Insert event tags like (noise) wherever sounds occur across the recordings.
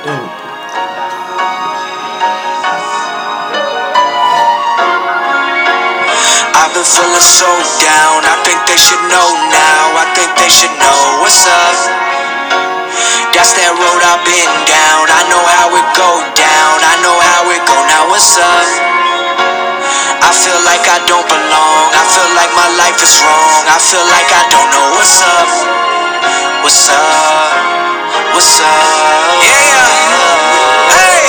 I've been feeling so down. I think they should know now. I think they should know what's up. That's that road I've been down. I know how it go down. I know how it go. Now what's up? I feel like I don't belong. I feel like my life is wrong. I feel like I don't know what's up. What's up? What's up? Yeah. Hey.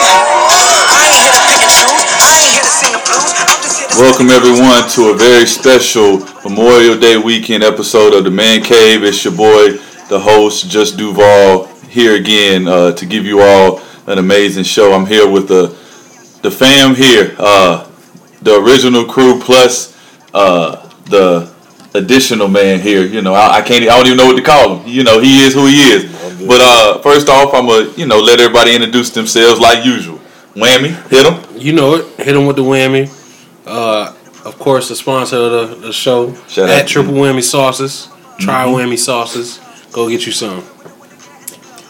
I ain't here to pick and choose. I ain't here to sing the blues. I'm just here to Welcome everyone to a very special Memorial Day weekend episode of the Man Cave. It's your boy, the host, Just Duval, here again uh, to give you all an amazing show. I'm here with the the fam here, uh, the original crew plus uh, the additional man here. You know, I, I can't, I don't even know what to call him. You know, he is who he is. But uh, first off, I'm gonna you know let everybody introduce themselves like usual. Whammy, hit him. You know it. Hit him with the whammy. Uh, of course, the sponsor of the, the show Shout at to Triple Whammy Sauces. Try Whammy Sauces. Go get you some.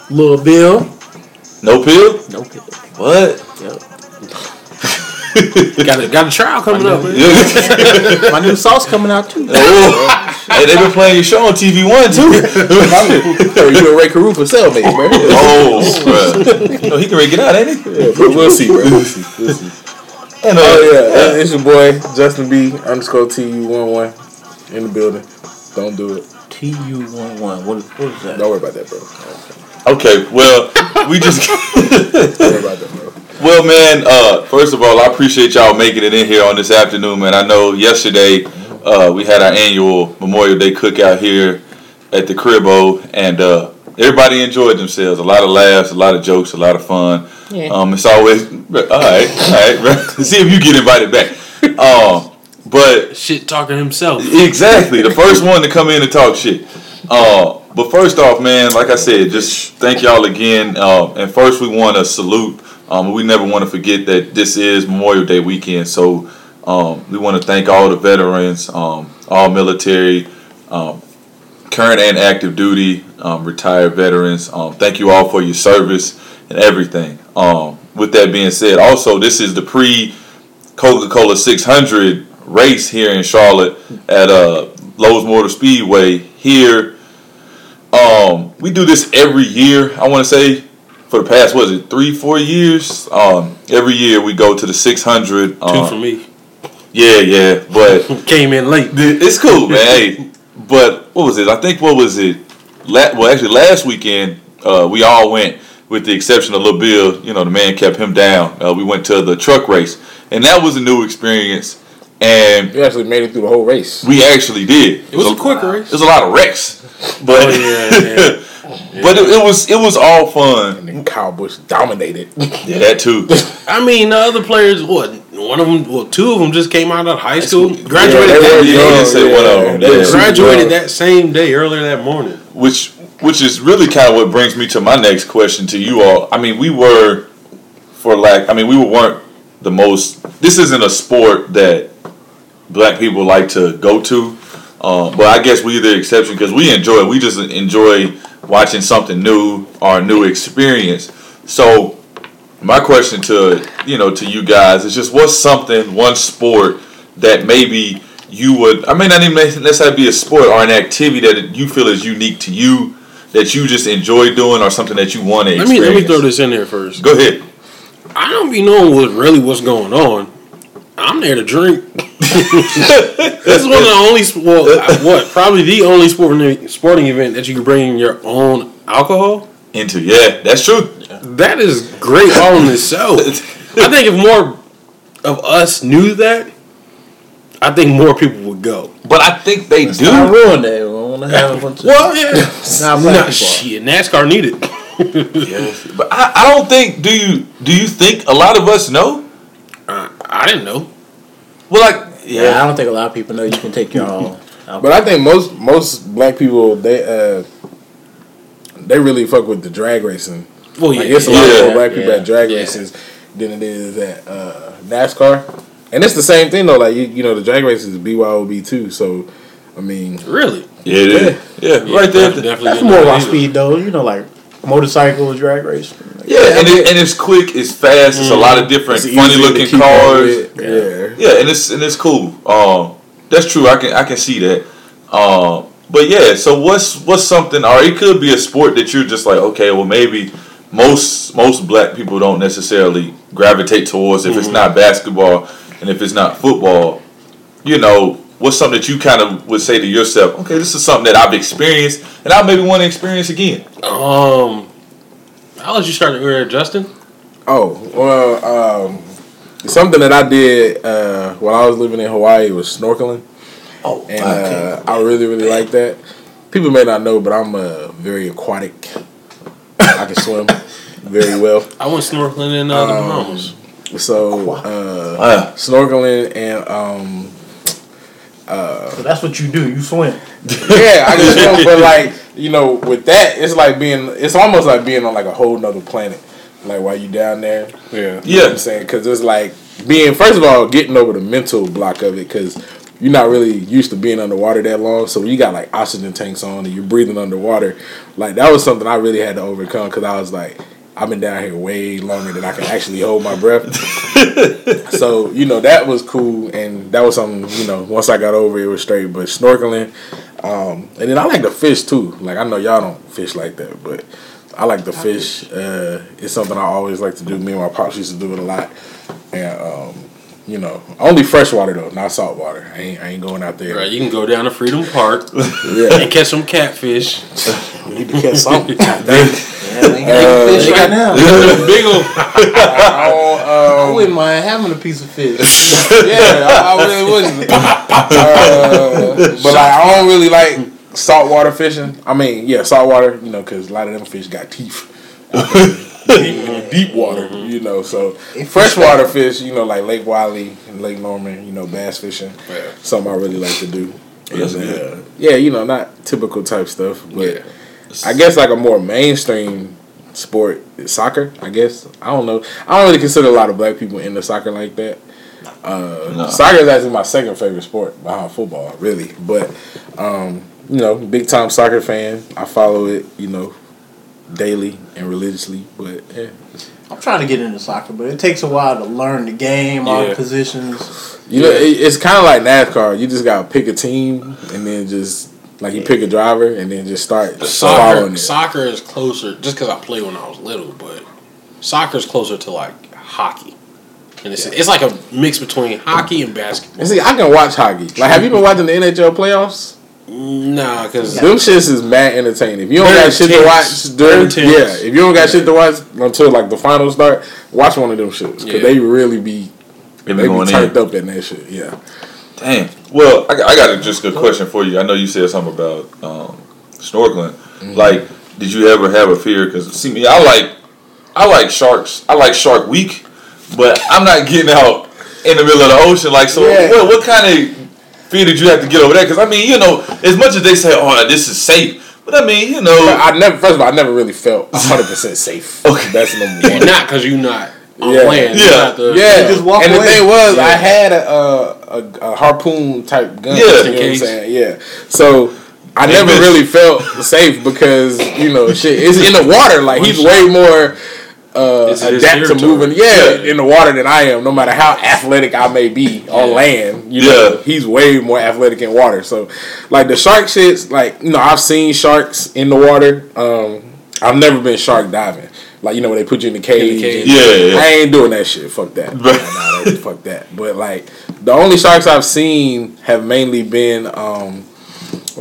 Little Bill. No pill. No pill. What? (laughs) got a got a trial coming up. Man. My new sauce coming out too. Oh, (laughs) hey, they've been playing your show on TV One too. (laughs) you a Rae Carruth cellmate, bro. oh, bro. No, he can get out, ain't he? Yeah, we'll see, bro. We'll see. We'll see. And, uh, Oh yeah, it's your boy Justin B underscore TU one one in the building. Don't do it. TU one one. What what is that? Don't worry about that, bro. Okay, well, we just. Don't worry about that, bro. Well, man. Uh, first of all, I appreciate y'all making it in here on this afternoon, man. I know yesterday uh, we had our annual Memorial Day cookout here at the Cribbo, and uh, everybody enjoyed themselves. A lot of laughs, a lot of jokes, a lot of fun. Yeah. Um, it's always all right, all right. (laughs) See if you get invited back. Um, but Shit talking himself. Exactly, the first one to come in and talk shit. Uh, but first off, man, like I said, just thank y'all again. Uh, and first, we want to salute. Um, we never want to forget that this is Memorial Day weekend, so um, we want to thank all the veterans, um, all military, um, current and active duty, um, retired veterans. Um, thank you all for your service and everything. With that being said, also this is the pre Coca Cola 600 race here in Charlotte at uh, Lowe's Motor Speedway. Here, we do this every year. I want to say for the past was it three four years. Um, every year we go to the 600. Two Um, for me. Yeah, yeah, but (laughs) Came in late. it's cool, man. Hey, but what was it? I think what was it? La- well, actually, last weekend uh, we all went, with the exception of Lil Bill. You know, the man kept him down. Uh, we went to the truck race, and that was a new experience. And we actually made it through the whole race. we actually did. It was a quick race. There's a lot of wrecks, oh, but Oh, yeah, (laughs) but it, it was it was all fun. And then Kyle Busch dominated. Yeah, that too. I mean, the other players, what? One of them, well, two of them just came out of high school. Graduated, Yeah, that, were Yeah, young, you say yeah, one of them. they Yeah. graduated that same day, earlier that morning. which which is really kind of what brings me to my next question to you all. I mean, we were for lack. I mean, we weren't the most. This isn't a sport that black people like to go to. Um, but I guess we're the exception because we enjoy it. We just enjoy watching something new or a new experience. So my question to you know to you guys is just what's something one sport that maybe you would I may not even necessarily be a sport or an activity that you feel is unique to you that you just enjoy doing or something that you want to Let me let me throw this in there first. Go ahead. I don't be knowing what really what's going on. I'm there to drink. (laughs) (laughs) this is one of the only sp- well, uh, what probably the only sporting sporting event that you can bring your own alcohol. Into yeah, that's true. That is great all in itself. I think if more of us knew that, I think more people would go. But I think they I do. ruin that. I have a bunch of. Well, yeah, (laughs) Nah, black nah, people. shit. NASCAR needed. Yes. But I, I don't think. Do you do you think a lot of us know? Uh, I didn't know. Well, like Yeah, I don't think a lot of people know you can take your (laughs) own. But I think most most black people they uh they really fuck with the drag racing. Well, yeah, Like it's a Yeah. lot more black people Yeah. at drag Yeah. races than it is at uh, NASCAR. And it's the same thing though. Like you, you know, the drag races is BYOB too. So, I mean, really. yeah, it is. yeah, right there. Definitely That's didn't more know about either. speed though. You know, like motorcycle drag race. Yeah, and, it, and it's quick, it's fast, it's a lot of different funny looking cars. with. Yeah. Yeah, and it's and it's cool. Um, that's true. I can I can see that. Um, but yeah, so what's what's something, or it could be a sport that you're just like, okay, well maybe most most black people don't necessarily gravitate towards if it's not basketball and if it's not football. You know, what's something that you kind of would say to yourself? Okay, this is something that I've experienced, and I maybe want to experience again. Um, I'll let you start earlier, Justin. Oh well, um, something that I did uh, while I was living in Hawaii was snorkeling, Oh, and uh, I really really like that. People may not know, but I'm uh, very aquatic. I can swim (laughs) very well. I went snorkeling in uh, the Um, Bahamas. So uh, Ah, snorkeling and um, so that's what you do. You swim. yeah, I can swim, but (laughs) like you know, with that, it's like being, it's almost like being on like a whole nother planet. Like while you down there, Yeah. You know what yeah, I'm saying? Because it's like being, first of all, getting over the mental block of it because you're not really used to being underwater that long. So when you got like oxygen tanks on and you're breathing underwater, like that was something I really had to overcome because I was like, I've been down here way longer than I can actually hold my breath. (laughs) so, you know, that was cool. And that was something, you know, once I got over it, it was straight. But snorkeling, um, and then I like to fish too. Like, I know y'all don't fish like that, but I like to fish. Uh, it's something I always like to do. Me and my pops used to do it a lot. And, um, you know, only freshwater though, not saltwater. I ain't, I ain't going out there. Right, you can go down to Freedom Park (laughs) Yeah, and catch some catfish. (laughs) you need to catch something. (laughs) Yeah, they got fish they right got- now. Big ol' I don't, I um, wouldn't mind having a piece of fish. yeah, I, I really wouldn't. Uh, but like, I don't really like saltwater fishing. I mean, yeah, saltwater, you know, because a lot of them fish got teeth. (laughs) deep, deep water, you know. So freshwater fish, you know, like Lake Wylie and Lake Norman, you know, bass fishing, Yeah. something I really like to do. That's And, good. uh, yeah, you know, not typical type stuff, but Yeah. I guess like a more mainstream sport is soccer. I guess I don't know. I don't really consider a lot of black people into soccer like that. Uh, No. Soccer is actually my second favorite sport behind football, really. But um, you know, big time soccer fan. I follow it, you know, daily and religiously. But yeah, I'm trying to get into soccer, but it takes a while to learn the game, all Yeah. the positions. you know, it, it's kind of like NASCAR. You just gotta pick a team and then just like you pick a driver and then just start following Soccer, it. soccer is closer, just because I played when I was little, but soccer is closer to like hockey. And it's, it's like a mix between hockey and basketball. And see, I can watch hockey. Like, have you been watching the NHL playoffs? Nah, because Them shits is mad entertaining. If you don't Very got shit to watch during, yeah, if you don't got shit to watch until like the finals start, watch one of them shits because Yeah. they really be They they be be turned in. up in that shit. Yeah, Damn. Well, I, got- I got a, just a question for you. I know you said something about um, snorkeling. Mm-hmm. Like, did you ever have a fear? Because see me, I like, I like sharks. I like Shark Week, but I'm not getting out in the middle of the ocean. Like, so Yeah. what, what kind of fear did you have to get over that? Because I mean, you know, as much as they say, "Oh, this is safe," but I mean, you know, I never. First of all, I never really felt (laughs) hundred percent safe. Okay. that's number one. you're not because you're not on Yeah. land. Yeah. have to- Yeah, just walk and away. the thing was, I had a, a, a, a harpoon type gun. Yeah. you know what I'm saying? Yeah. So I Hey, never bitch. really felt safe because you know shit. It's in the water. Like he's way more uh, adapt to moving. Yeah, Yeah. in the water than I am. No matter how athletic I may be on Yeah. land, you know, Yeah. he's way more athletic in water. So like the shark shits, like you know, I've seen sharks in the water. Um, I've never been shark diving. Like you know, when they put you in the cage. cage. Yeah, yeah. I ain't doing that shit. Fuck that. nah, nah, fuck that. But like the only sharks I've seen have mainly been um,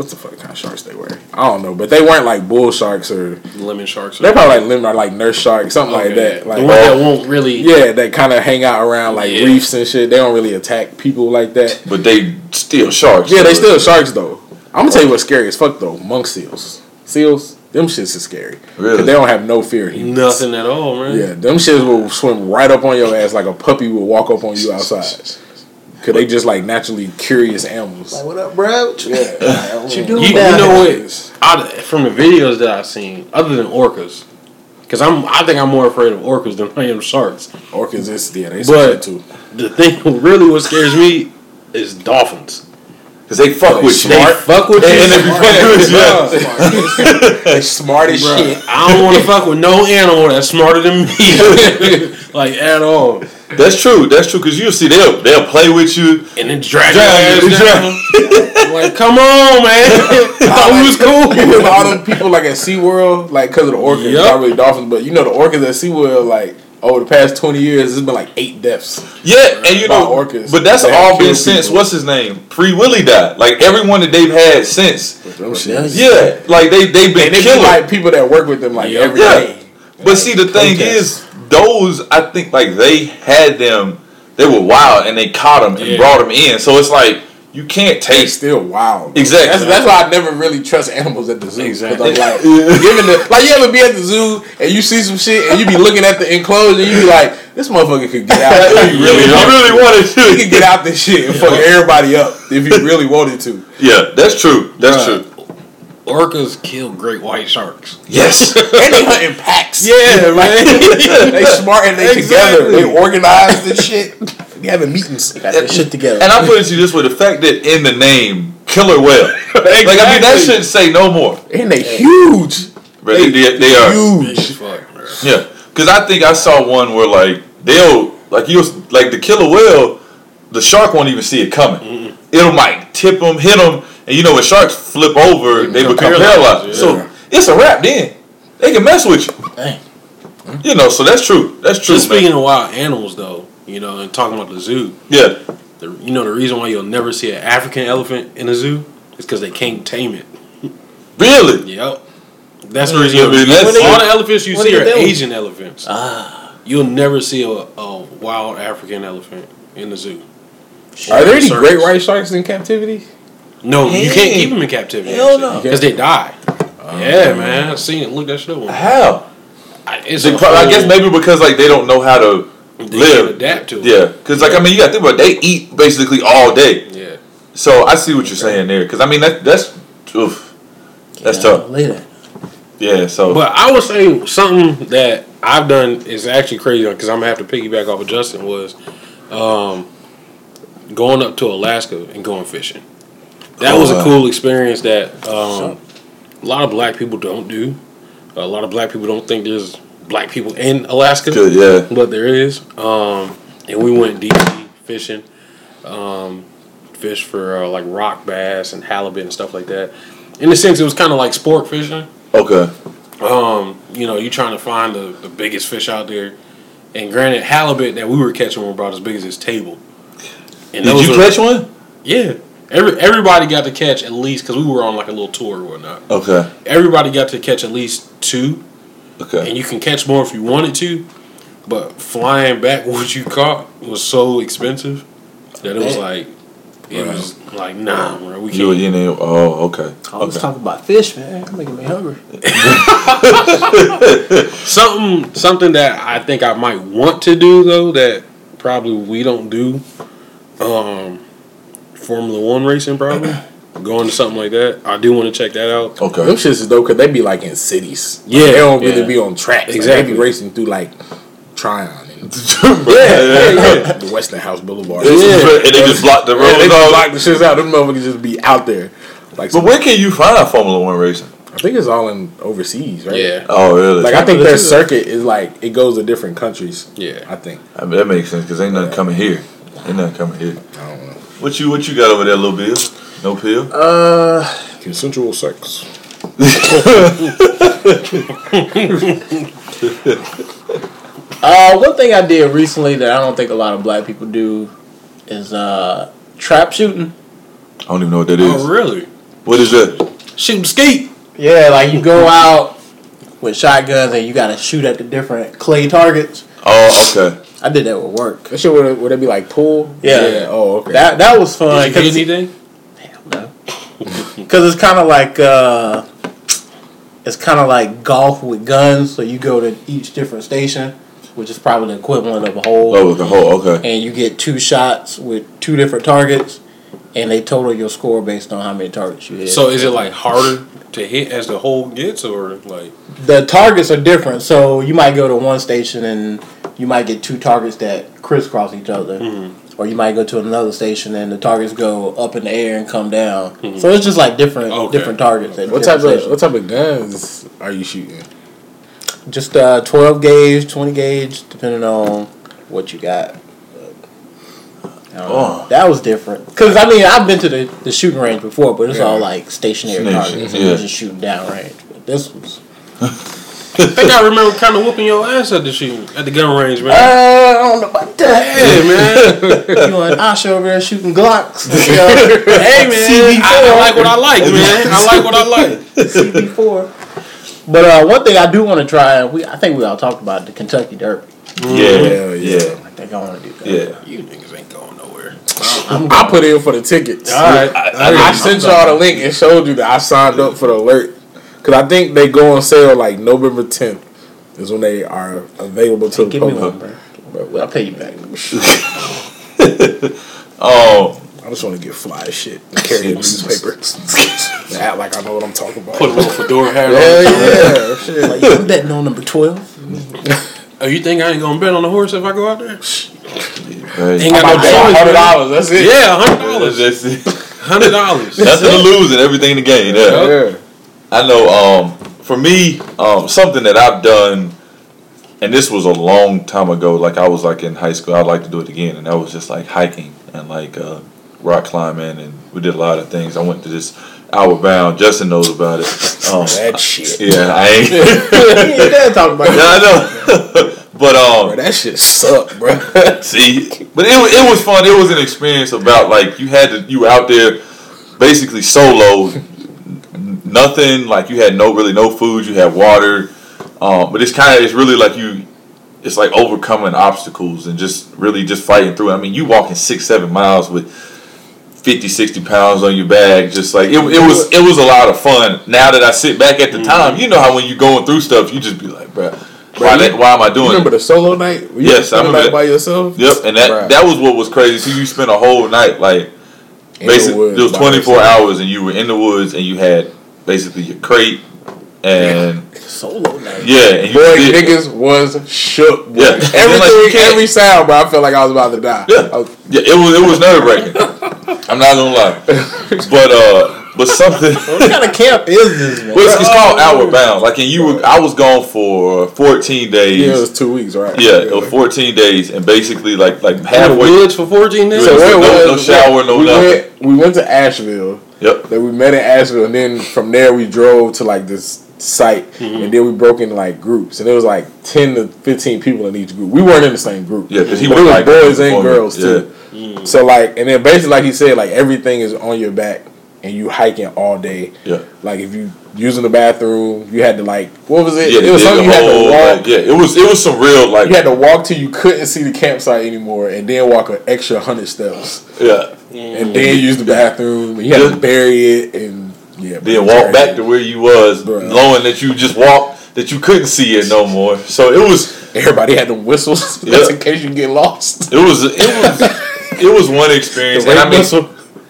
what's the fuck kind of sharks they were? I don't know, but they weren't like bull sharks or Lemon sharks. they're probably like lemon or like nurse sharks, something like that. Like the one that won't really. yeah, that kind of hang out around like Yeah. reefs and shit. They don't really attack people like that. but they still sharks. Yeah, they so- still sharks though. I'm gonna tell you what's scary as fuck though. Monk seals, seals, them shits is scary. Really? Because they don't have no fear of humans. Nothing at all, man. Yeah, them shits will swim right up on your ass like a puppy will walk up on you outside. Cause they just like naturally curious animals. Like, what up, bro? What you, Yeah. (laughs) what you doing You, you know what? Out from the videos that I've seen, other than orcas, because I'm I think I'm more afraid of orcas than I am sharks. Orcas is yeah, they But- but, too. The thing really what scares me is dolphins. because (laughs) they fuck with you. They fuck with you. And, and they be fucking with you. yeah. They smart as Bruh, shit. I don't want to fuck with no animal that's smarter than me, (laughs) like at all. That's true. That's true. Because you'll see they'll they'll play with you. And then drag Drag your you, ass down. (laughs) like, come on, man. (laughs) Thought (laughs) we was cool. Because all them people like at SeaWorld, like because of the orcas, Yup. not really dolphins, but you know the orcas at SeaWorld, like over the past twenty years, there's been like eight deaths. Yeah, and you know, orcas. but that's all kill been since people. what's his name? Free Willy died. Like everyone that they've had since. Yeah, like they they've been And they be killing. like people that work with them like Yup. every Yeah. day. But see, the thing Protest. is, those I think like they had them. They were wild, and they caught them and Yeah. brought them in. So it's like you can't They taste. still wild. Exactly. That's, that's why I never really trust animals at the zoo. 'cause Exactly. I'm like, (laughs) given the like, you ever be at the zoo and you see some shit and you be looking at the enclosure and you be like, this motherfucker could get out. (laughs) If you really, if you really wanted to. He could get out this shit and fuck everybody up if he really wanted to. Yeah, that's true. That's Bruh. true. Orcas kill great white sharks. Yes. (laughs) And they hunt in packs. Yeah, (laughs) man. they smart and they together. They organize this shit. (laughs) They having meetings. Got that shit together. And I put it to you this way: the fact that in the name Killer Whale, like I mean, that shouldn't say no more. And they huge. But they, they, they are. Huge. fuck. Yeah, because I think I saw one where like they'll like you like the killer whale, the shark won't even see it coming. It'll might tip them, hit them, and you know when sharks flip over, they become paralyzed, paralyzed. yeah. So it's a wrap. Then they can mess with you. Dang. You know, so that's true. That's true. Just man. speaking of wild animals, though, you know, and talking about the zoo, yeah, the, you know, the reason why you'll never see an African elephant in a zoo is because they can't tame it. really. Yep. That's the I reason. mean, you'll- that's- all the elephants you what see do are they? Asian elephants. Ah. You'll never see a, a wild African elephant in the zoo. Are there any Circus. great white sharks in captivity? No, you can't keep them in captivity. Hell no. Because they die. yeah, man. I've seen it. Look that shit up. How? I- It's They a I guess maybe because like they don't know how to they live. can adapt to it. Yeah, because like I mean, you got to think about it, they eat basically all day. Yeah. So I see what you're saying there. Because I mean that that's oof, that's Yeah, tough. Later. Yeah. So But I would say something that I've done is actually crazy because I'm gonna have to piggyback off of Justin was um, going up to Alaska and going fishing. That was a Oh, cool experience that um, a lot of black people don't do. A lot of black people don't think there's black people in Alaska, good. Yeah. but there is. Um, and we went deep sea fishing, um, fish for uh, like rock bass and halibut and stuff like that. In a sense, it was kind of like sport fishing. Okay. Um, you know, you're trying to find the, the biggest fish out there. And granted, halibut that we were catching were about as big as this table. And Did you were- catch one? Yeah. Every, everybody got to catch at least, because we were on like a little tour or whatnot. Okay. Everybody got to catch at least two. Okay. And you can catch more if you wanted to. But flying back (laughs) what you caught was so expensive that it was like, it was like, nah, bro, we can't. in there. Oh, okay. I was Okay. talking about fish, man. You're making me hungry. (laughs) Something, something that I think I might want to do though that probably we don't do. Um, Formula One racing probably (clears throat) going to something like that. I do want to check that out. Okay. Them Okay. shits is dope because they be like in cities. Like, Yeah, they don't really yeah. be on tracks. Like, Exactly. they be racing through like Tryon and (laughs) (laughs) yeah. the Westinghouse Boulevard. And they just block the Yeah, road they just off. block the shits out. Them motherfuckers just be out there. Like, But where can you find Formula One racing? I think it's all in overseas, right? Yeah, Oh, really? Like I think their circuit is like it goes to different countries. yeah. I think. I mean, that makes sense because ain't nothing coming here. Ain't nothing coming here. I don't know. What you what you got over there, little Bill? No pill. Uh, Consensual sex. uh, one thing I did recently that I don't think a lot of black people do is uh, trap shooting. I don't even know what that is. Oh, really? What is that? Shoot skeet. Yeah, like you go out with shotguns and you got to shoot at the different clay targets. Oh, okay. I did that with work. That shit would would it be like pool? Yeah. Oh, okay. That that was fun. Did you get anything? Because (laughs) it's kind of like uh, it's kind of like golf with guns. So you go to each different station, which is probably the equivalent of a hole, Oh, with the whole okay. and you get two shots with two different targets, and they total your score based on how many targets you hit. So is it like harder to hit as the hole gets, or like? the targets are different. So you might go to one station and you might get two targets that crisscross each other, or you might go to another station and the targets go up in the air and come down. So it's just like different Okay. different targets. At What type different of what type of guns are you shooting? Just uh, twelve gauge, twenty gauge, depending on what you got. I. Oh. That was different because I mean I've been to the, the shooting range before, but it's Yeah. all like stationary Station, targets. and yeah. You're just shooting down range. But this was I think I remember kind of whooping your ass at the shooting at the gun range, man. uh, I don't know about that. hey man, (laughs) you and Asha over there shooting Glocks. (laughs) hey man, I, I like what I like, man. I (laughs) like what I like. CB4. But uh, one thing I do want to try, we I think we all talked about the Kentucky Derby. Yeah, Hell yeah. yeah, I think I want to do that. yeah. You niggas ain't going nowhere. I'm I put in for the tickets. All right, I, I I, sent y'all the link and showed you that I signed up for the alert because I think they go on sale like November 10th is when they are available to the Give me public. one, bro. Bro, I'll pay you back. (laughs) oh, I just want to get fly as shit and carry a newspaper. and (laughs) act like I know what I'm talking about. put a little fedora hat (laughs) Hell on. yeah, shit. Like, I'm betting on number 12. Oh, you think I ain't gonna bet on the horse if I go out there? Hey. Ain't I'm got about no to pay choice, hundred man. dollars. That's it. Yeah, hundred dollars. just it. Hundred dollars. Nothing to lose and everything to gain. Yeah. Yeah. I know. Um, for me, um, something that I've done, and this was a long time ago. Like I was like in high school. I'd like to do it again, and that was just like hiking and like uh, rock climbing, and we did a lot of things. I went to this Outward Bound. Justin knows about it. Um, That shit. yeah, I ain't. (laughs) You ain't talking about it. (laughs) yeah. I know. (laughs) but um, Bro, that shit sucked, bro. (laughs) See, but it, it was fun. It was an experience about like you had to you were out there basically solo, nothing like you had no really no food. You had water, um, but it's kind of it's really like you. It's like overcoming obstacles and just really just fighting through. I mean, you walking six seven miles with 50, 60 pounds on your back. Just like it, it was it was a lot of fun. Now that I sit back at the time, you know how when you're going through stuff, you just be like, bruh, why, that, why am I doing You it? remember the solo night? Were Yes, I remember that. by yourself. Yep, and that Bruh. that was what was crazy. So you spent a whole night like In basically it was twenty four hours, and you were in the woods, and you had basically your crate, and (laughs) Solo night. yeah, and you Boy, did- niggas was shook. Boy. Yeah. (laughs) Everything, like, every sound, bro. I felt like I was about to die. Yeah. Was- yeah, it was it was nerve wracking. (laughs) I'm not gonna lie, but uh, but something. (laughs) What kind of camp is this, man? Well, it's, it's called Oh. Outward Bound. Like, and you were, I was gone for 14 days. yeah, it was two weeks, right? Yeah, it was 14 days, and basically, like, like In the halfway. woods for fourteen days. So So No- what no was, shower, no we nothing. Went, we went to Asheville. Yep. Then we met in Asheville, and then from there we drove to like this site, Mm-hmm. and then we broke into like groups, and it was like ten to fifteen people in each group. We weren't in the same group. Yeah, 'cause he but was it was like boys and before me. girls too. So like, and then basically like he said, like everything is on your back, and you hiking all day. Yeah. Like if you using the bathroom, you had to like what was it? Yeah, it was something you had to walk. like, yeah, it was it was some real like You had to walk till you couldn't see the campsite anymore, and then walk an extra hundred steps, yeah. and then use the bathroom. And you had to bury it, and yeah. Then walk back to where you was, Bruh. knowing that you just walked that you couldn't see it no more. So it was Everybody had them whistles (laughs) Yeah. just in case you get lost. it was it was (laughs) it was one experience, and I mean.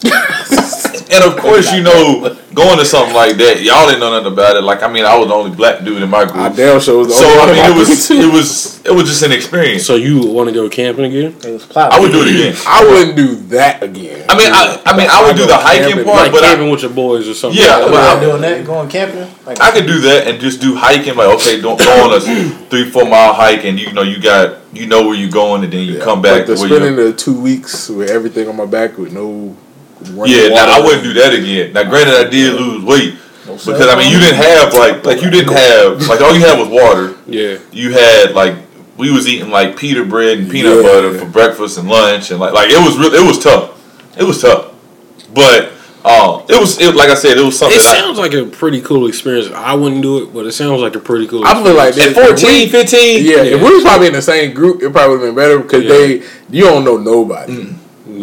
(laughs) and of course you know going to something like that, y'all didn't know nothing about it. Like I mean, I was the only black dude in my group, I damn sure was the so only one I mean, it was it was it was just an experience. So you want to go camping again? It was. I would do it again. I wouldn't do that again. I mean, I I mean, I would do the hiking camping, part, Like but I, camping with your boys or something? Yeah, Like, well, I- doing that, going camping. Like, I could do that and just do hiking. Like, okay, don't go on a three, four mile hike, and you know you got you know where you're going, and then you come back But to to spending you. the two weeks with everything on my back with no. Running Yeah, now I wouldn't do that again. Now, granted, I did lose weight because I mean you didn't have like like you didn't have (laughs) like all you had was water. Yeah. You had like we was eating like pita bread and peanut Yeah. butter for breakfast and lunch, and like like it was real. It was tough. It was tough, but um, it was it, like I said, it was something. It I, sounds like a pretty cool experience. I wouldn't do it, but it sounds like a pretty cool. I feel like that- at 14, 15, Yeah, if we was probably in the same group, it probably would have been better because Yeah. they you don't know nobody. You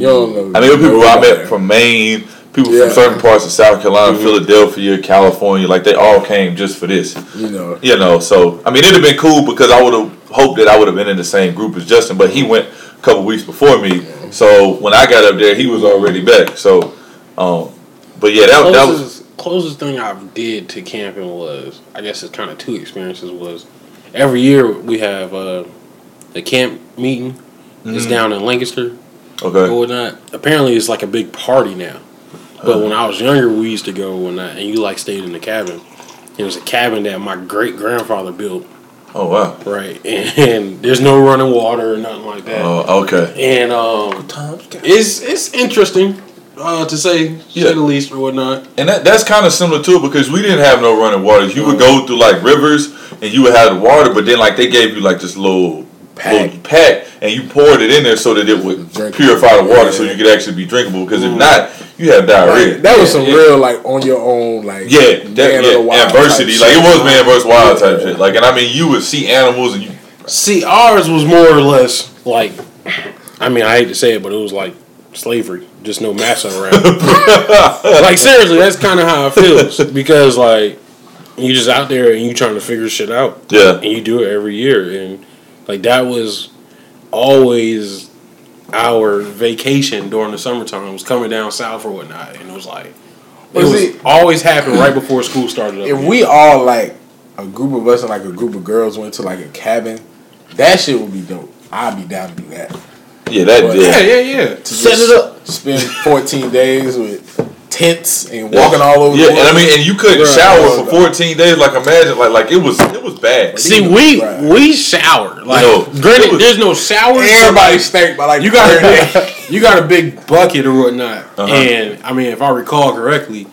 don't know. Mm. I mean, there were people I met from Maine, people Yeah. from certain parts of South Carolina, Philadelphia, California. Like they all came just for this. You know, You know, so I mean, it'd have been cool because I would have hoped that I would have been in the same group as Justin, but he went a couple weeks before me. So when I got up there, he was already back. So, um, but yeah, that, that was closest, closest thing I did to camping was, I guess it's kind of two experiences. Was every year we have uh, the camp meeting. It's Mm-hmm. down in Lancaster, or Okay. whatnot. Apparently, it's like a big party now. But when I was younger, we used to go and whatnot, and you like stayed in the cabin. It was a cabin that my great grandfather built, Oh wow. right? (laughs) And, there's no running water or nothing like that. Oh okay. and um, it's it's interesting uh, to say, Yeah. say the least, or whatnot. And that, that's kind of similar too because we didn't have no running waters. You would go through like rivers and you would have the water, but then like they gave you like this little Pack. little pack and you poured it in there so that it would Drinkable. purify the water so you could actually be drinkable. Because if mm-hmm. not, you have diarrhea. Like, that was some Yeah. real like on your own like Yeah, that, man yeah, wild adversity. type Like it was man versus wild type shit. Like, and I mean, you would see animals and you. See, ours was more or less like, I mean, I hate to say it, but it was like slavery, just no messing around. (laughs) like seriously, that's kind of how it feels because like you just out there and you trying to figure shit out, Yeah. and you do it every year, and like that was always our vacation during the summertime was coming down south or whatnot, and it was like. It was see- always happened right before school started. Up if again. we all like a group of us and like a group of girls went to like a cabin, that shit would be dope. I'd be down to do that. Yeah, that. But- yeah, Yeah. yeah, yeah. To Set it up. Spend 14 days with tents and walking all over. Yeah, the and I mean, and you couldn't Right. shower for 14 days. Like, imagine, like, like it was, it was bad. See, we Right. we shower. Like, No, it granted, was- there's no showers. everybody stank but like You got third a, you got a big bucket or whatnot, Uh-huh. and I mean, if I recall correctly,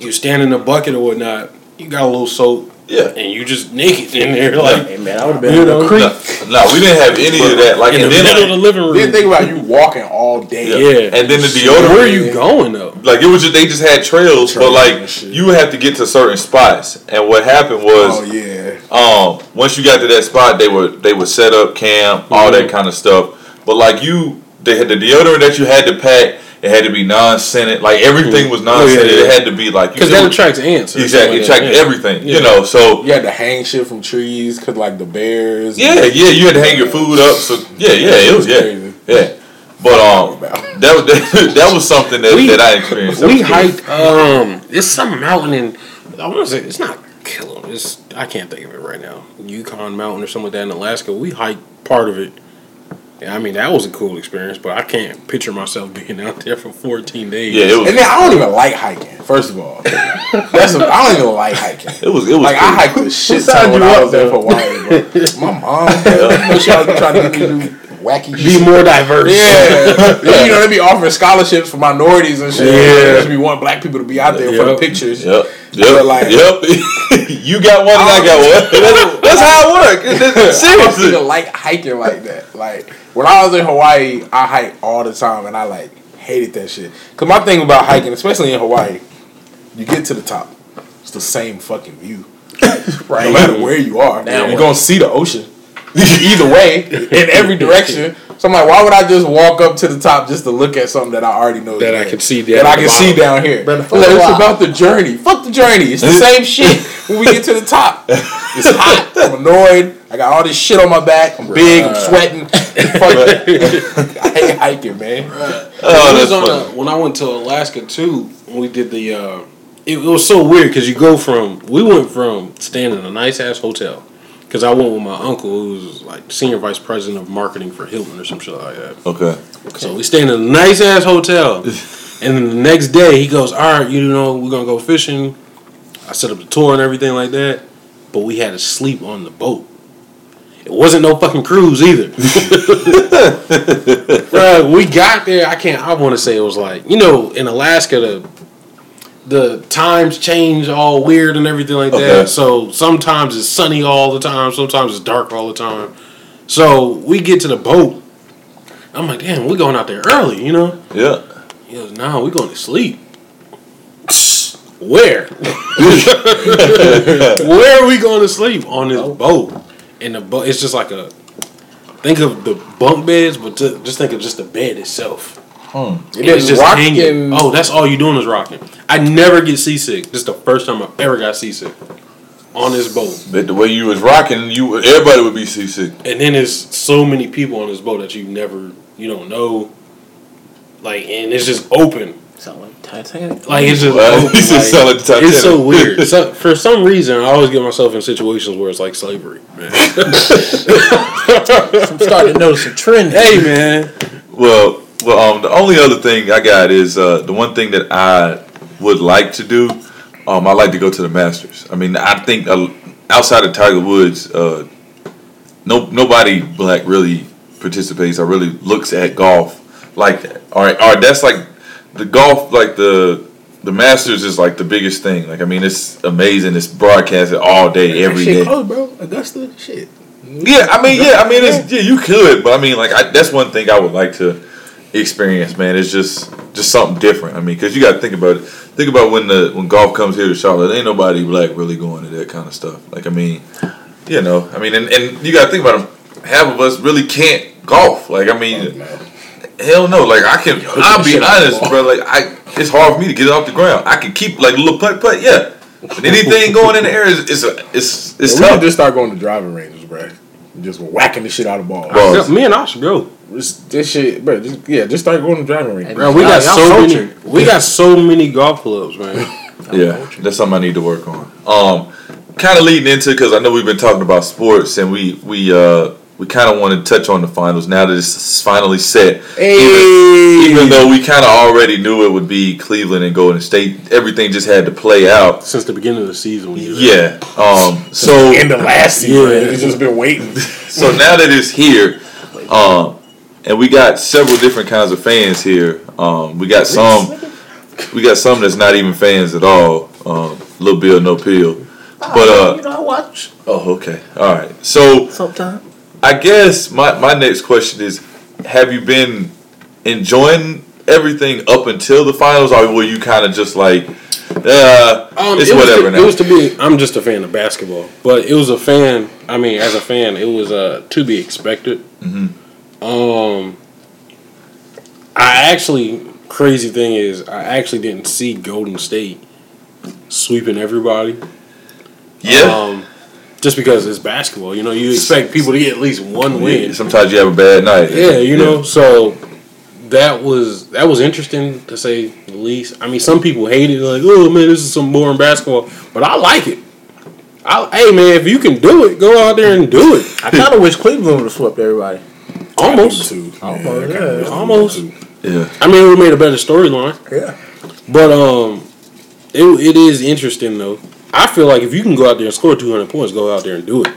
you stand in the bucket or whatnot. You got a little soap, Yeah. and you just naked in there, like Hey man, I would have been You in know, the creek. No, no, we didn't have any of that. Like, in the and then, middle of like, the living room. Then think about you walking all day. yeah. and then the deodorant. Where are you going though? Like it was just they just had trails, but like you would have to get to certain spots. And what happened was, Oh yeah. um, once you got to that spot, they were they would set up camp, all that kind of stuff. But like you, they had the deodorant that you had to pack. It had to be non-scented. Like everything was non-scented. yeah. It had to be like Because said- that attracts ants. exactly. something It like yeah. everything. Yeah. You know, so You had to hang shit from trees because like the bears. yeah, yeah. You had to hang your food up. So yeah, yeah. It was yeah, Crazy. yeah. But um, that was (laughs) that, was something that, We- that I experienced. That We was hiked. Um, it's some mountain in. I want to say it's not Kilo. It's I can't think of it right now. Yukon Mountain or something like that in Alaska. We hiked part of it. Yeah, I mean that was a cool experience, but I can't picture myself (laughs) being out there for 14 days. Yeah, it was. And then I don't even like hiking. First of all, that's a, I don't even like hiking. (laughs) It was. It was. Like cool. I hiked the shit signed ton when you I up, was there though? for Hawaii, bro. (laughs) My mom, bro, she always trying to get me to do wacky Be shit. more diverse. Yeah, yeah, you know they be offering scholarships for minorities and shit. Yeah. They just be wanting black people to be out there for the pictures. Yep. But Yep. like- yep. you got one and I got one. That's, that's how it works. I don't Seriously. even like hiking like that. Like when I was in Hawaii, I hike all the time, and I like hated that shit. Cause my thing about hiking, especially in Hawaii, you get to the top, it's the same fucking view. (laughs) Right. No matter where you are, Now you're what? gonna see the ocean (laughs) either way in every (laughs) direction. So I'm like, why would I just walk up to the top just to look at something that I already know is That I can see that down I can see down here? Brother, I'm like, it's about the journey. Fuck the journey. It's the same shit when we get to the top. It's hot. I'm annoyed. I got all this shit on my back. I'm big. I'm sweating. (laughs) Fuck. (laughs) I hate hiking, man. Oh, It was on a- when I went to Alaska too, when we did the. Uh, it, it was so weird because you go from we went from staying in a nice ass hotel because I went with my uncle who was like senior vice president of marketing for Hilton or some shit like that. Okay. So we stayed in a nice ass hotel, and then the next day he goes, "All right, you know we're gonna go fishing." I set up the tour and everything like that, but we had to sleep on the boat. It wasn't no fucking cruise either. (laughs) Bruh, we got there. I can't. I want to say it was like you know in Alaska the the times change all weird and everything like Okay. that. So sometimes it's sunny all the time. Sometimes it's dark all the time. So we get to the boat. I'm like, damn, we're going out there early, you know? Yeah. He goes, no, we're going to sleep. (laughs) Where? (laughs) Where are we going to sleep? On this oh. boat. And the boat, it's just like a, think of the bunk beds, but ju- just think of just the bed itself. It And is it's rocking. hanging. Oh, that's all you're doing is rocking. I never get seasick. This is the first time I've ever got seasick on this boat. But the way you was rocking, you everybody would be seasick. And then there's so many people on this boat that you never, you don't know. Like, and it's just open. Sound like Titanic. Like it's just Well, open. (laughs) he just like, sound like Titanic. it's so weird. So, (laughs) for some reason, I always get myself in situations where it's like slavery. Man. (laughs) I'm starting to notice a trend. hey man, Well, Well, um, the only other thing I got is uh, the one thing that I would like to do. Um, I like to go to the Masters. I mean, I think uh, outside of Tiger Woods, uh, no nobody black really participates or really looks at golf like that. All right, all right, that's like the golf, like the the Masters is like the biggest thing. Like, I mean, it's amazing. It's broadcasted all day, every shit day. close, bro. Augusta, shit. Yeah, I mean, yeah, I mean, it's yeah, you could, but I mean, like, I, that's one thing I would like to experience, man. It's just just something different. I mean, because you got to think about it. Think about when the when golf comes here to Charlotte, ain't nobody black really going to that kind of stuff. Like, I mean, you know, I mean, and, and you got to think about it. Half of us really can't golf. Like, I mean, oh, hell no. Like, I can. I'll be shit out the honest, bro. Like, I it's hard for me to get it off the ground. I can keep like a little putt putt, yeah. But anything going in the air is it's a, it's it's we tough. should just start going to driving ranges, bro. Just whacking the shit out of the ball. Bro. Yeah, me and I should go. This shit, bro. Just, yeah, just start going to driving ranges. Bro, we got y'all so many. We got so many golf clubs, man. (laughs) Yeah, that's something I need to work on. Um, kind of leading into because I know we've been talking about sports and we we uh we kind of want to touch on the finals now that it's finally set. Hey. Even though we kind of already knew it would be Cleveland and Golden State, everything just had to play out. Since the beginning of the season, Yeah. Um. So in the last season, Yeah. it's just been waiting. (laughs) so now that it's here, um, and we got several different kinds of fans here. Um, we got some, we got some that's not even fans at all. Um, little Bill, no pill. But uh, you know, I watch oh, okay, all right. So sometimes. I guess my my next question is: Have you been enjoying everything up until the finals, or were you kind of just like, uh, Um, it's it whatever to, now? It was to be. I'm just a fan of basketball, but it was a fan. I mean, as a fan, it was uh, to be expected. Mm-hmm. Um, I actually crazy thing is I actually didn't see Golden State sweeping everybody. yeah. Um, just because it's basketball, you know, you expect people to get at least one win. Sometimes you have a bad night. Yeah, you know, so that was that was interesting to say the least. I mean, some people hate it, like, oh man, this is some boring basketball, but I like it. I, hey man, if you can do it, go out there and do it. I kind of wish Cleveland would have swept everybody. Almost, Almost, I yeah. almost. Yeah. I mean, we made a better storyline, Yeah. but um, it it is interesting though. I feel like if you can go out there and score two hundred points, go out there and do it.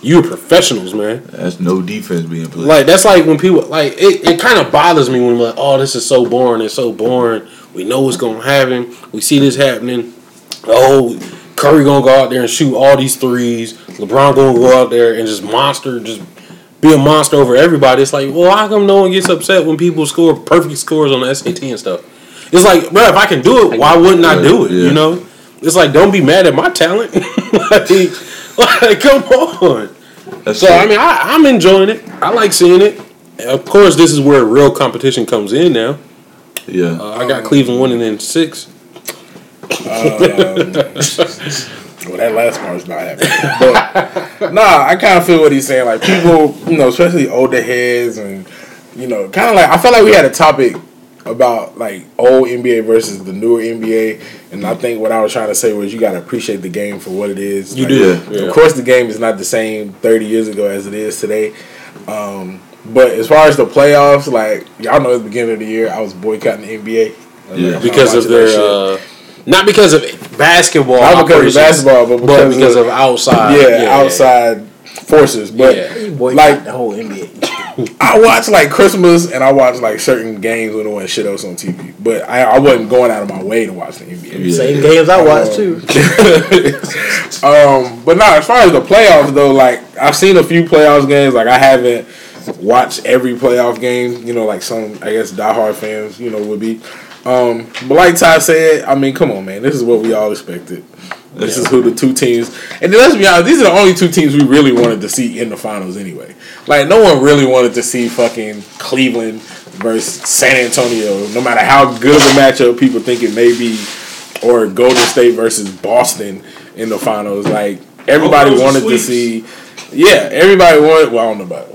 You're professionals, man. That's no defense being played. Like that's like when people like it. It kind of bothers me when I'm like, oh, this is so boring. It's so boring. We know what's gonna happen. We see this happening. Oh, Curry gonna go out there and shoot all these threes. LeBron gonna go out there and just monster, just be a monster over everybody. It's like, well, how come no one gets upset when people score perfect scores on the SAT and stuff? It's like, bro, if I can do it, why wouldn't I do it? Yeah. You know, it's like, don't be mad at my talent. (laughs) like, like, come on. That's So true. I mean, I, I'm enjoying it. I like seeing it. Of course, this is where real competition comes in now. yeah. Uh, I got Cleveland winning in six. (laughs) Well, that last part's not happening. But (laughs) nah, I kind of feel what he's saying. Like people, you know, especially older heads, and you know, kind of like I felt like we had a topic about like old NBA versus the newer NBA, and I think what I was trying to say was you got to appreciate the game for what it is. You Like, do. Yeah. Yeah. Of course, the game is not the same 30 years ago as it is today. Um, but as far as the playoffs, like y'all know, at the beginning of the year, I was boycotting the NBA. I Yeah. like, because of watching their, uh, not because of basketball, Not because of basketball, but but because because of- of, outside. yeah, outside forces. But Yeah. Like- like the whole NBA. I watch like Christmas and I watch like certain games when it was shit else on TV. But I, I wasn't going out of my way to watch the NBA. Yeah. Same games I watch Um, too. (laughs) Um, but now as far as the playoffs though, like I've seen a few playoffs games. Like I haven't watched every playoff game. You know, like some I guess diehard fans, you know, would be. Um, but like Ty said, I mean, come on, man, this is what we all expected. This is who the two teams, and then let's be honest, these are the only two teams we really wanted to see in the finals anyway. Like no one really wanted to see fucking Cleveland versus San Antonio, no matter how good of a matchup people think it may be, or Golden State versus Boston in the finals. Like everybody oh, those wanted to see. Yeah, everybody wanted. Well, I don't know about.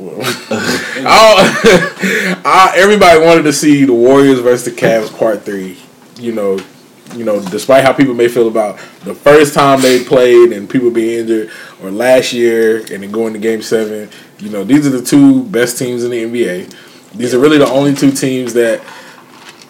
I, I, (laughs) (laughs) everybody wanted to see the Warriors versus the Cavs part three. You know, you know, despite how people may feel about the first time they played and people being injured, or last year and then going to Game Seven. You know, these are the two best teams in the NBA. These are really the only two teams that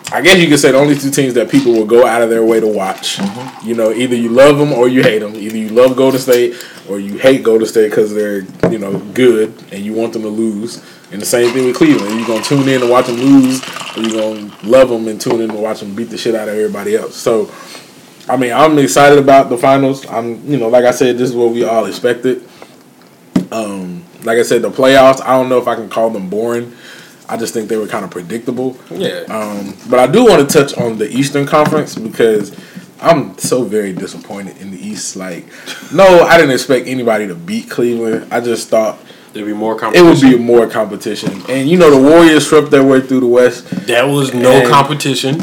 I guess you could say the only two teams that people will go out of their way to watch. You know, either you love them or you hate them. Either you love Golden State or you hate Golden State because they're you know good and you want them to lose. And the same thing with Cleveland. You're gonna tune in to watch them lose, or you're gonna love them and tune in to watch them beat the shit out of everybody else. So, I mean, I'm excited about the finals. I'm, you know, like I said, this is what we all expected. Um, like I said, the playoffs. I don't know if I can call them boring. I just think they were kind of predictable. Yeah. Um, but I do want to touch on the Eastern Conference because I'm so very disappointed in the East. Like, no, I didn't expect anybody to beat Cleveland. I just thought There'd be more competition. it would be more competition. And you know, the Warriors swept their way through the West. That was no competition.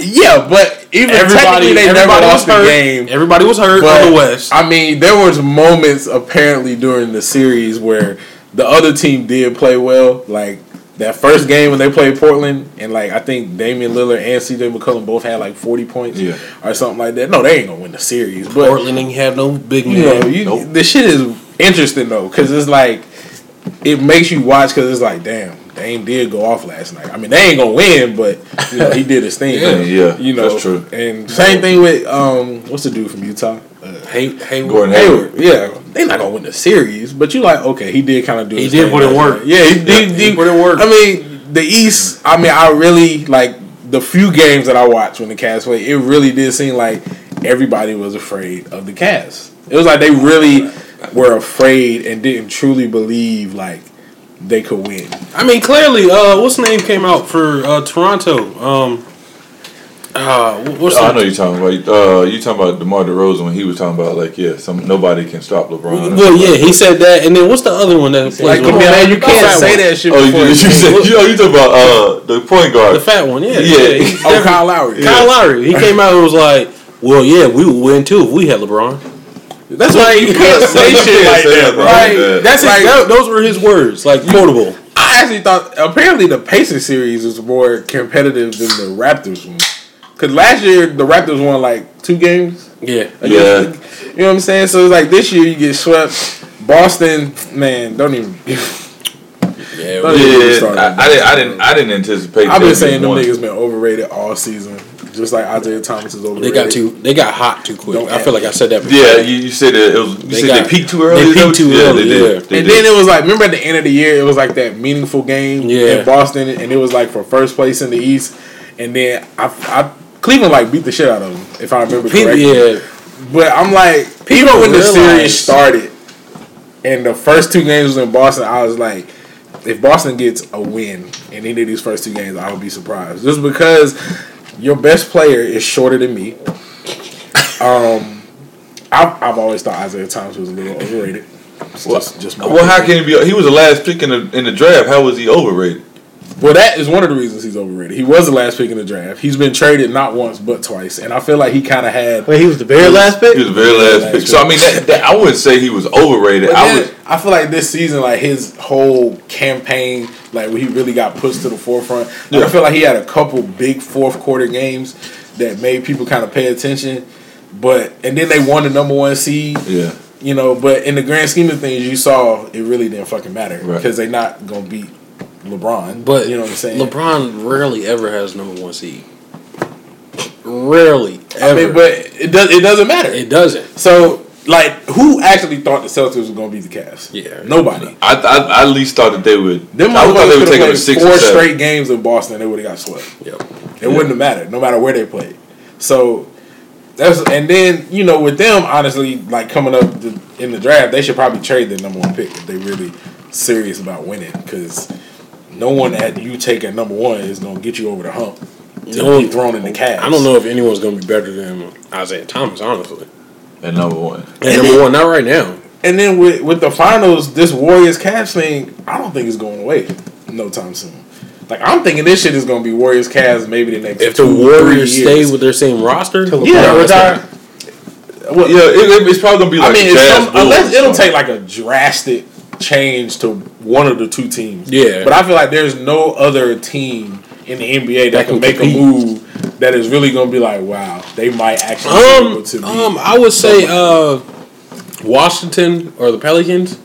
Yeah, but even Everybody, technically they never everybody was lost the game. Everybody was hurt But on the West. I mean, there was moments apparently during the series where the other team did play well. Like that first game when they played Portland, and like I think Damian Lillard and CJ McCollum both had like forty points, Yeah. or something like that. No, they ain't gonna win the series, but Portland ain't have no big you know, man. you, Nope. the shit is interesting though, because it's like it makes you watch because it's like, damn, Dame did go off last night. I mean, they ain't gonna win, but you know, he did his thing. (laughs) Yeah, yeah, you know, that's true. And same thing with um, what's the dude from Utah? Uh, Hey, hey, Gordon Hayward. Yeah, they not gonna win the series, but you like, okay, he did kind of do. He his did thing put in work. Yeah, he did. he put in work. I mean, the East. I mean, I really like the few games that I watched when the Cavs played. It really did seem like everybody was afraid of the Cavs. It was like they really were afraid and didn't truly believe like they could win. I mean, clearly, uh, what's name came out for uh, Toronto? Um, uh, wh- what's Oh, I know you're talking about. Uh, you talking about DeMar DeRozan when he was talking about like, yeah, some nobody can stop LeBron. Well, yeah, he said that, and then what's the other one that plays Like, come on, man, you can't say one. that shit. Oh, you, before you, you- said, you, know, you talking about uh, the point guard? The fat one, yeah, Yeah. he Oh, Kyle Lowry. Kyle Lowry. He (laughs) came out and was like, "Well, yeah, we would win too if we had LeBron." That's why you can't say shit can't like that, that, bro. bro. Like, Yeah. That's like, his, that, those were his words, like quotable. I actually thought apparently the Pacers series is more competitive than the Raptors one. Cause last year the Raptors won like two games. Yeah, Yeah. You know what I'm saying? So it's like this year you get swept. Boston, man, don't even. (laughs) yeah. Don't even get me Yeah, started I, I didn't. I didn't. I didn't anticipate. I've been saying them being niggas been overrated all season, just like Isaiah Thomas is overrated. They got too. They got hot too quick. Don't I feel like I said that. Before. Yeah, you, you said it, it was. You They said got- they peaked too early. they peaked too you- early, They did. yeah. They And did. then it was like, remember at the end of the year, it was like that meaningful game Yeah. in Boston, and it was like for first place in the East. And then I, I Cleveland like beat the shit out of them, if I remember People, correctly. yeah, But I'm like, even People when the series started, and the first two games was in Boston, I was like, if Boston gets a win in any of these first two games, I would be surprised. Just because your best player is shorter than me. Um, I've, I've always thought Isaiah Thomas was a little overrated. It's just, just Well, how can he be? He was the last pick in the in the draft. How was he overrated? Well, that is one of the reasons he's overrated. He was the last pick in the draft. He's been traded not once but twice, and I feel like he kind of had. Wait, he was the very last pick. He was the very last Last pick. So I mean, that, that, I wouldn't say he was overrated. But I would. I feel like this season, like his whole campaign, like when he really got pushed to the forefront. Yeah. I feel like he had a couple big fourth quarter games that made people kind of pay attention. But and then they won the number one seed, Yeah. you know. But in the grand scheme of things, you saw it really didn't fucking matter Right. because they're not gonna beat LeBron. but you know what I'm saying. LeBron rarely ever has number one seed. Rarely, I ever. mean, but it does. It doesn't matter. it doesn't. so, like, who actually thought the Celtics were gonna be the Cavs? Yeah. nobody. I, I, I at least thought that they would. Them I thought they would take have him played to six four or seven. straight games in Boston, they would have got swept. Yep. It wouldn't have mattered, no matter where they played. So that's and then you know with them honestly, like coming up the, in the draft, they should probably trade their number one pick if they really serious about winning because no one at you take at number one is gonna get you over the hump to No be one- thrown in the Cavs. I don't know if anyone's gonna be better than Isaiah Thomas, honestly. And number one. And number one, not right now. And then with with the finals, this Warriors Cavs thing, I don't think it's going away no time soon. Like I'm thinking this shit is gonna be Warriors Cavs maybe the next If the Warriors three stay with their same roster, yeah, retire. Uh, well, Yeah, it, it's probably gonna be like I mean, the Jazz some, unless it'll take like a drastic change to one of the two teams. Yeah. but I feel like there's no other team in the NBA that, That can, can make compete. a move that is really gonna be like, wow, they might actually be Um, able to beat. um, I would say uh, Washington or the Pelicans.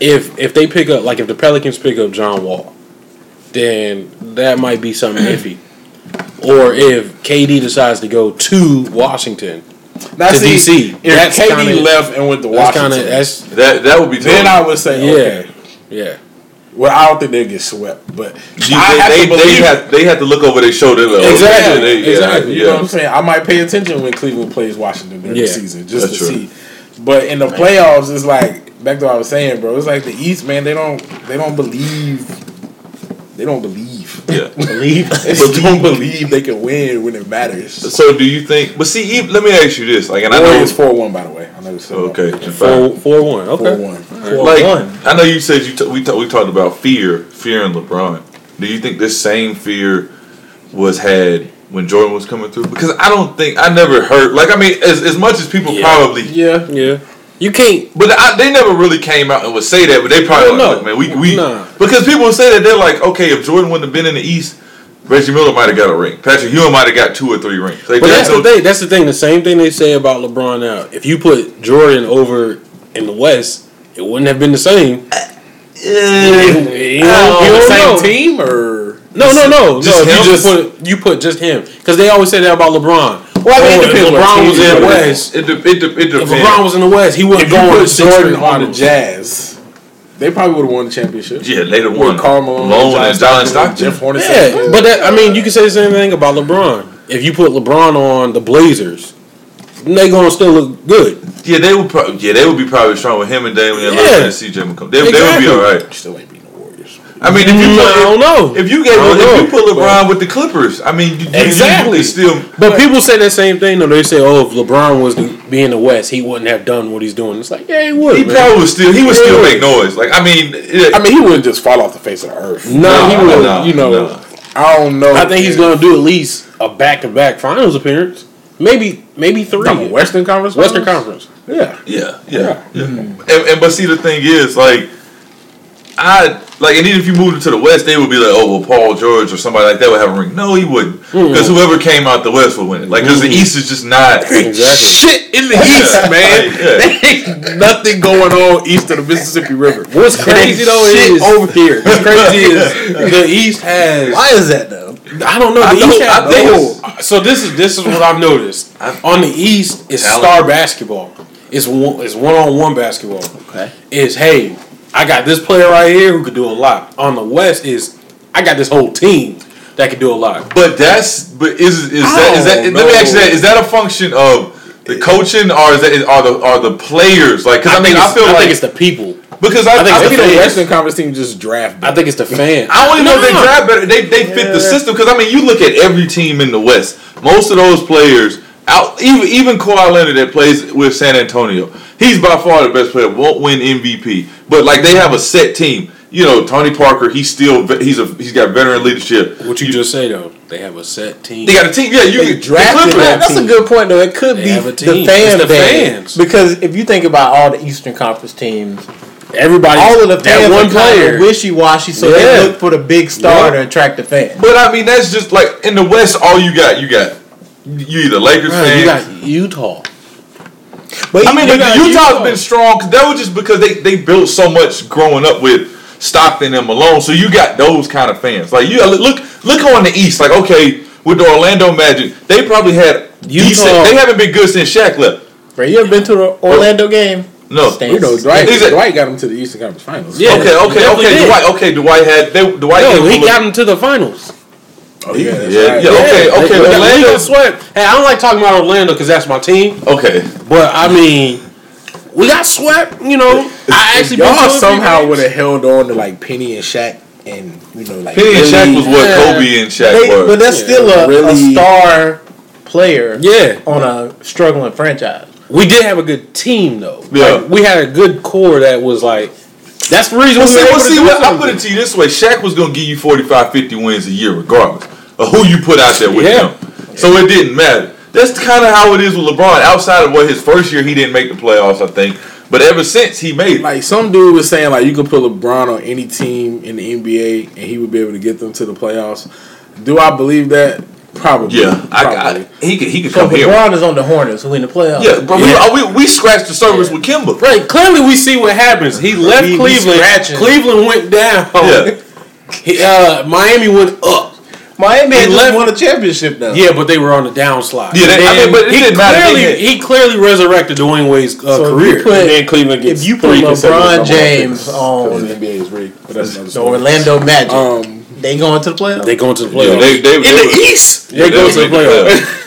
If if they pick up like if the Pelicans pick up John Wall, then that might be something (clears throat) iffy. Or if KD decides to go to Washington, Now, To see, DC. If That's KD kinda- left and went to that's Washington, kind of that's That that would be. then. I would say, yeah, okay. yeah. Well, I don't think they get swept, but You- I have they, to they, they have they have to look over their shoulder. Like, Exactly, okay, they- yeah, exactly. You know what I'm saying? I might pay attention when Cleveland plays Washington during Yeah, the season just that's to true. see. But in the playoffs, it's like back to what I was saying, bro. It's like the East, man. They don't they don't believe. They don't believe. yeah. (laughs) Believe. (laughs) They just don't believe they can win when it matters. So do you think? But see, even, let me ask you this. Like, and I know it's four one by the way. I know it's Okay, Four, four one. four Okay. one. like one. I know you said you t- we t- we talked about fear, fear in LeBron. Do you think this same fear was had when Jordan was coming through? Because I don't think I never heard. Like I mean, as as much as people Yeah. probably, Yeah. Yeah, you can't. but I, they never really came out and would say that. But they probably Well, like, no. man, we we Nah. because people say that they're like, okay, if Jordan wouldn't have been in the East. Reggie Miller might have got a ring. Patrick Ewing might have got two or three rings. Like, But that's no- the thing. That's the thing. The same thing they say about LeBron now. If you put Jordan over in the West, it wouldn't have been the same. Eh, You know, the same know. team or No, no, no, Just no. him? You just put you put just him because they always say that about LeBron. Well, I mean, it Oh, if depends LeBron was in the. West. It, de- it, de- it If. LeBron was in the West, he wouldn't if you go on the put Jordan on the. Jazz, they probably would have won the championship. Yeah, later With won. Karl Malone, Malone and John Stockton. Jeff Hornacek. Yeah, but that, I mean, you can say the same thing about LeBron. If you put LeBron on the Blazers, they gonna still look good. Yeah, they would. Pro- yeah, they would be probably strong with him and Damian Yeah. Lillard and CJ McCollum. They, they would be all right. Still ain't beating the Warriors. I mean, if you Mm, put, I don't know. if you gave I don't if you put LeBron with the Clippers, I mean, you, you- Exactly. you still. But people say that same thing. though. they say, "Oh, if LeBron was to be in the West, he wouldn't have done what he's doing." It's like, yeah, he would. He man. probably would still. He would still make noise. Like I mean, yeah, I mean, he wouldn't just fall off the face of the earth. No, he would. no, you know, no. I don't know. I think he's gonna do at least a back-to-back Finals appearance. Maybe, maybe three. No, Western Conference. Western Conference. Yeah. yeah, yeah, yeah. And, and but see, the thing is, like, I like, and even if you moved him to the West, they would be like, oh, well, Paul George or somebody like that would have a ring. No, he wouldn't, mm-hmm. because whoever came out the West would win it. Like, because the mm-hmm. East is just not. (laughs) Exactly. Shit in the East, man. Yeah. (laughs) Ain't nothing going on east of the Mississippi River. What's crazy though Shit is over here. What's crazy is (laughs) the East has. Why is that though? I don't know. The I East know- has. I think. So this is this is what I've noticed. On the East, it's star basketball. It's one. It's one on one basketball. Okay. Is hey, I got this player right here who could do a lot. On the West is I got this whole team that could do a lot. But that's but is is I that is that? don't Let me ask you that: Is that a function of the coaching, or is that is, are the are the players like? Because I, mean, I it's- feel I like think it's the people. because I, I think I, it's Maybe the the fans. Western Conference team just draft. I think it's the fans. I don't even know if they draft better. They they fit the system because I mean, you look at every team in the West. Most of those players, out even even Kawhi Leonard that plays with San Antonio, he's by far the best player. Won't win MVP, but like they have a set team. You know, Tony Parker, he's still he's a he's got veteran leadership. What you just say though? They have a set team. They got a team. Yeah, you They can drafted that That's a good point though. It could They be have a the team. fan It's the base. fans. Because if you think about all the Eastern Conference teams, Everybody, all of the that fans one are kind player. of wishy-washy, so Yeah. they look for the big star Yeah. to attract the fans. But I mean, that's just like in the West. All you got, you got you either Lakers Right, fans. you got Utah. But I mean, you but got Utah's Utah. been strong. 'cause That was just because they, they built so much growing up with Stockton and Malone. So you got those kind of fans. Like you look look on the East. Like okay, with the Orlando Magic, they probably had Utah- decent. They haven't been good since Shaq left. Bro, you ever been to the Orlando game? No. Stan- You know, Dwight, He's Dwight got him to the Eastern Conference Finals. Yeah. okay, okay, okay. did. Dwight, okay, Dwight had they, Dwight. No, he got him to the finals. Oh, yeah, Yeah, right. yeah. Okay, okay, they- they- Orlando- they swept. Hey, I don't like talking about Orlando because that's my team. Okay, But I mean, we got swept. You know, I actually Y'all somehow would have held on to like Penny and Shaq, and you know, like Penny and Shaq was what Yeah. Kobe and Shaq They- were. but that's Yeah, still a, a star player Yeah, on a struggling franchise. we did have a good team though. Yeah. Like, we had a good core that was like. That's the reason Well, we see, were well, to see do I put it to you this way: Shaq was going to give you 45, 50 wins a year, regardless of who you put out there with Yeah. him. So it didn't matter. That's kind of how it is with LeBron. Outside of what his first year, he didn't make the playoffs, I think. But ever since, he made it. Like some dude was saying, like you could put LeBron on any team in the NBA, and he would be able to get them to the playoffs. Do I believe that? Probably. Yeah, I, Probably. I, he could he could So come here. LeBron is on the Hornets who win the playoffs. Yeah, but Yeah. We, we we scratched the surface with Kemba. Right, clearly we see what happens. He left We- we Cleveland. Cleveland went down. Yeah. He, uh, Miami went up. Miami had just left- won a championship though. Yeah, but they were on the downslide. Yeah, they- I mean, but it he didn't clearly They he clearly resurrected Dwyane Wade's uh, So career. put- And then Cleveland gets If you put three consecutive LeBron James on the NBA is rigged, but that's another the story. Orlando Magic, Um, they going to the playoffs. they going to the Yeah, playoffs. they, they, in they the was- East, yeah, they go they to the was- playoffs.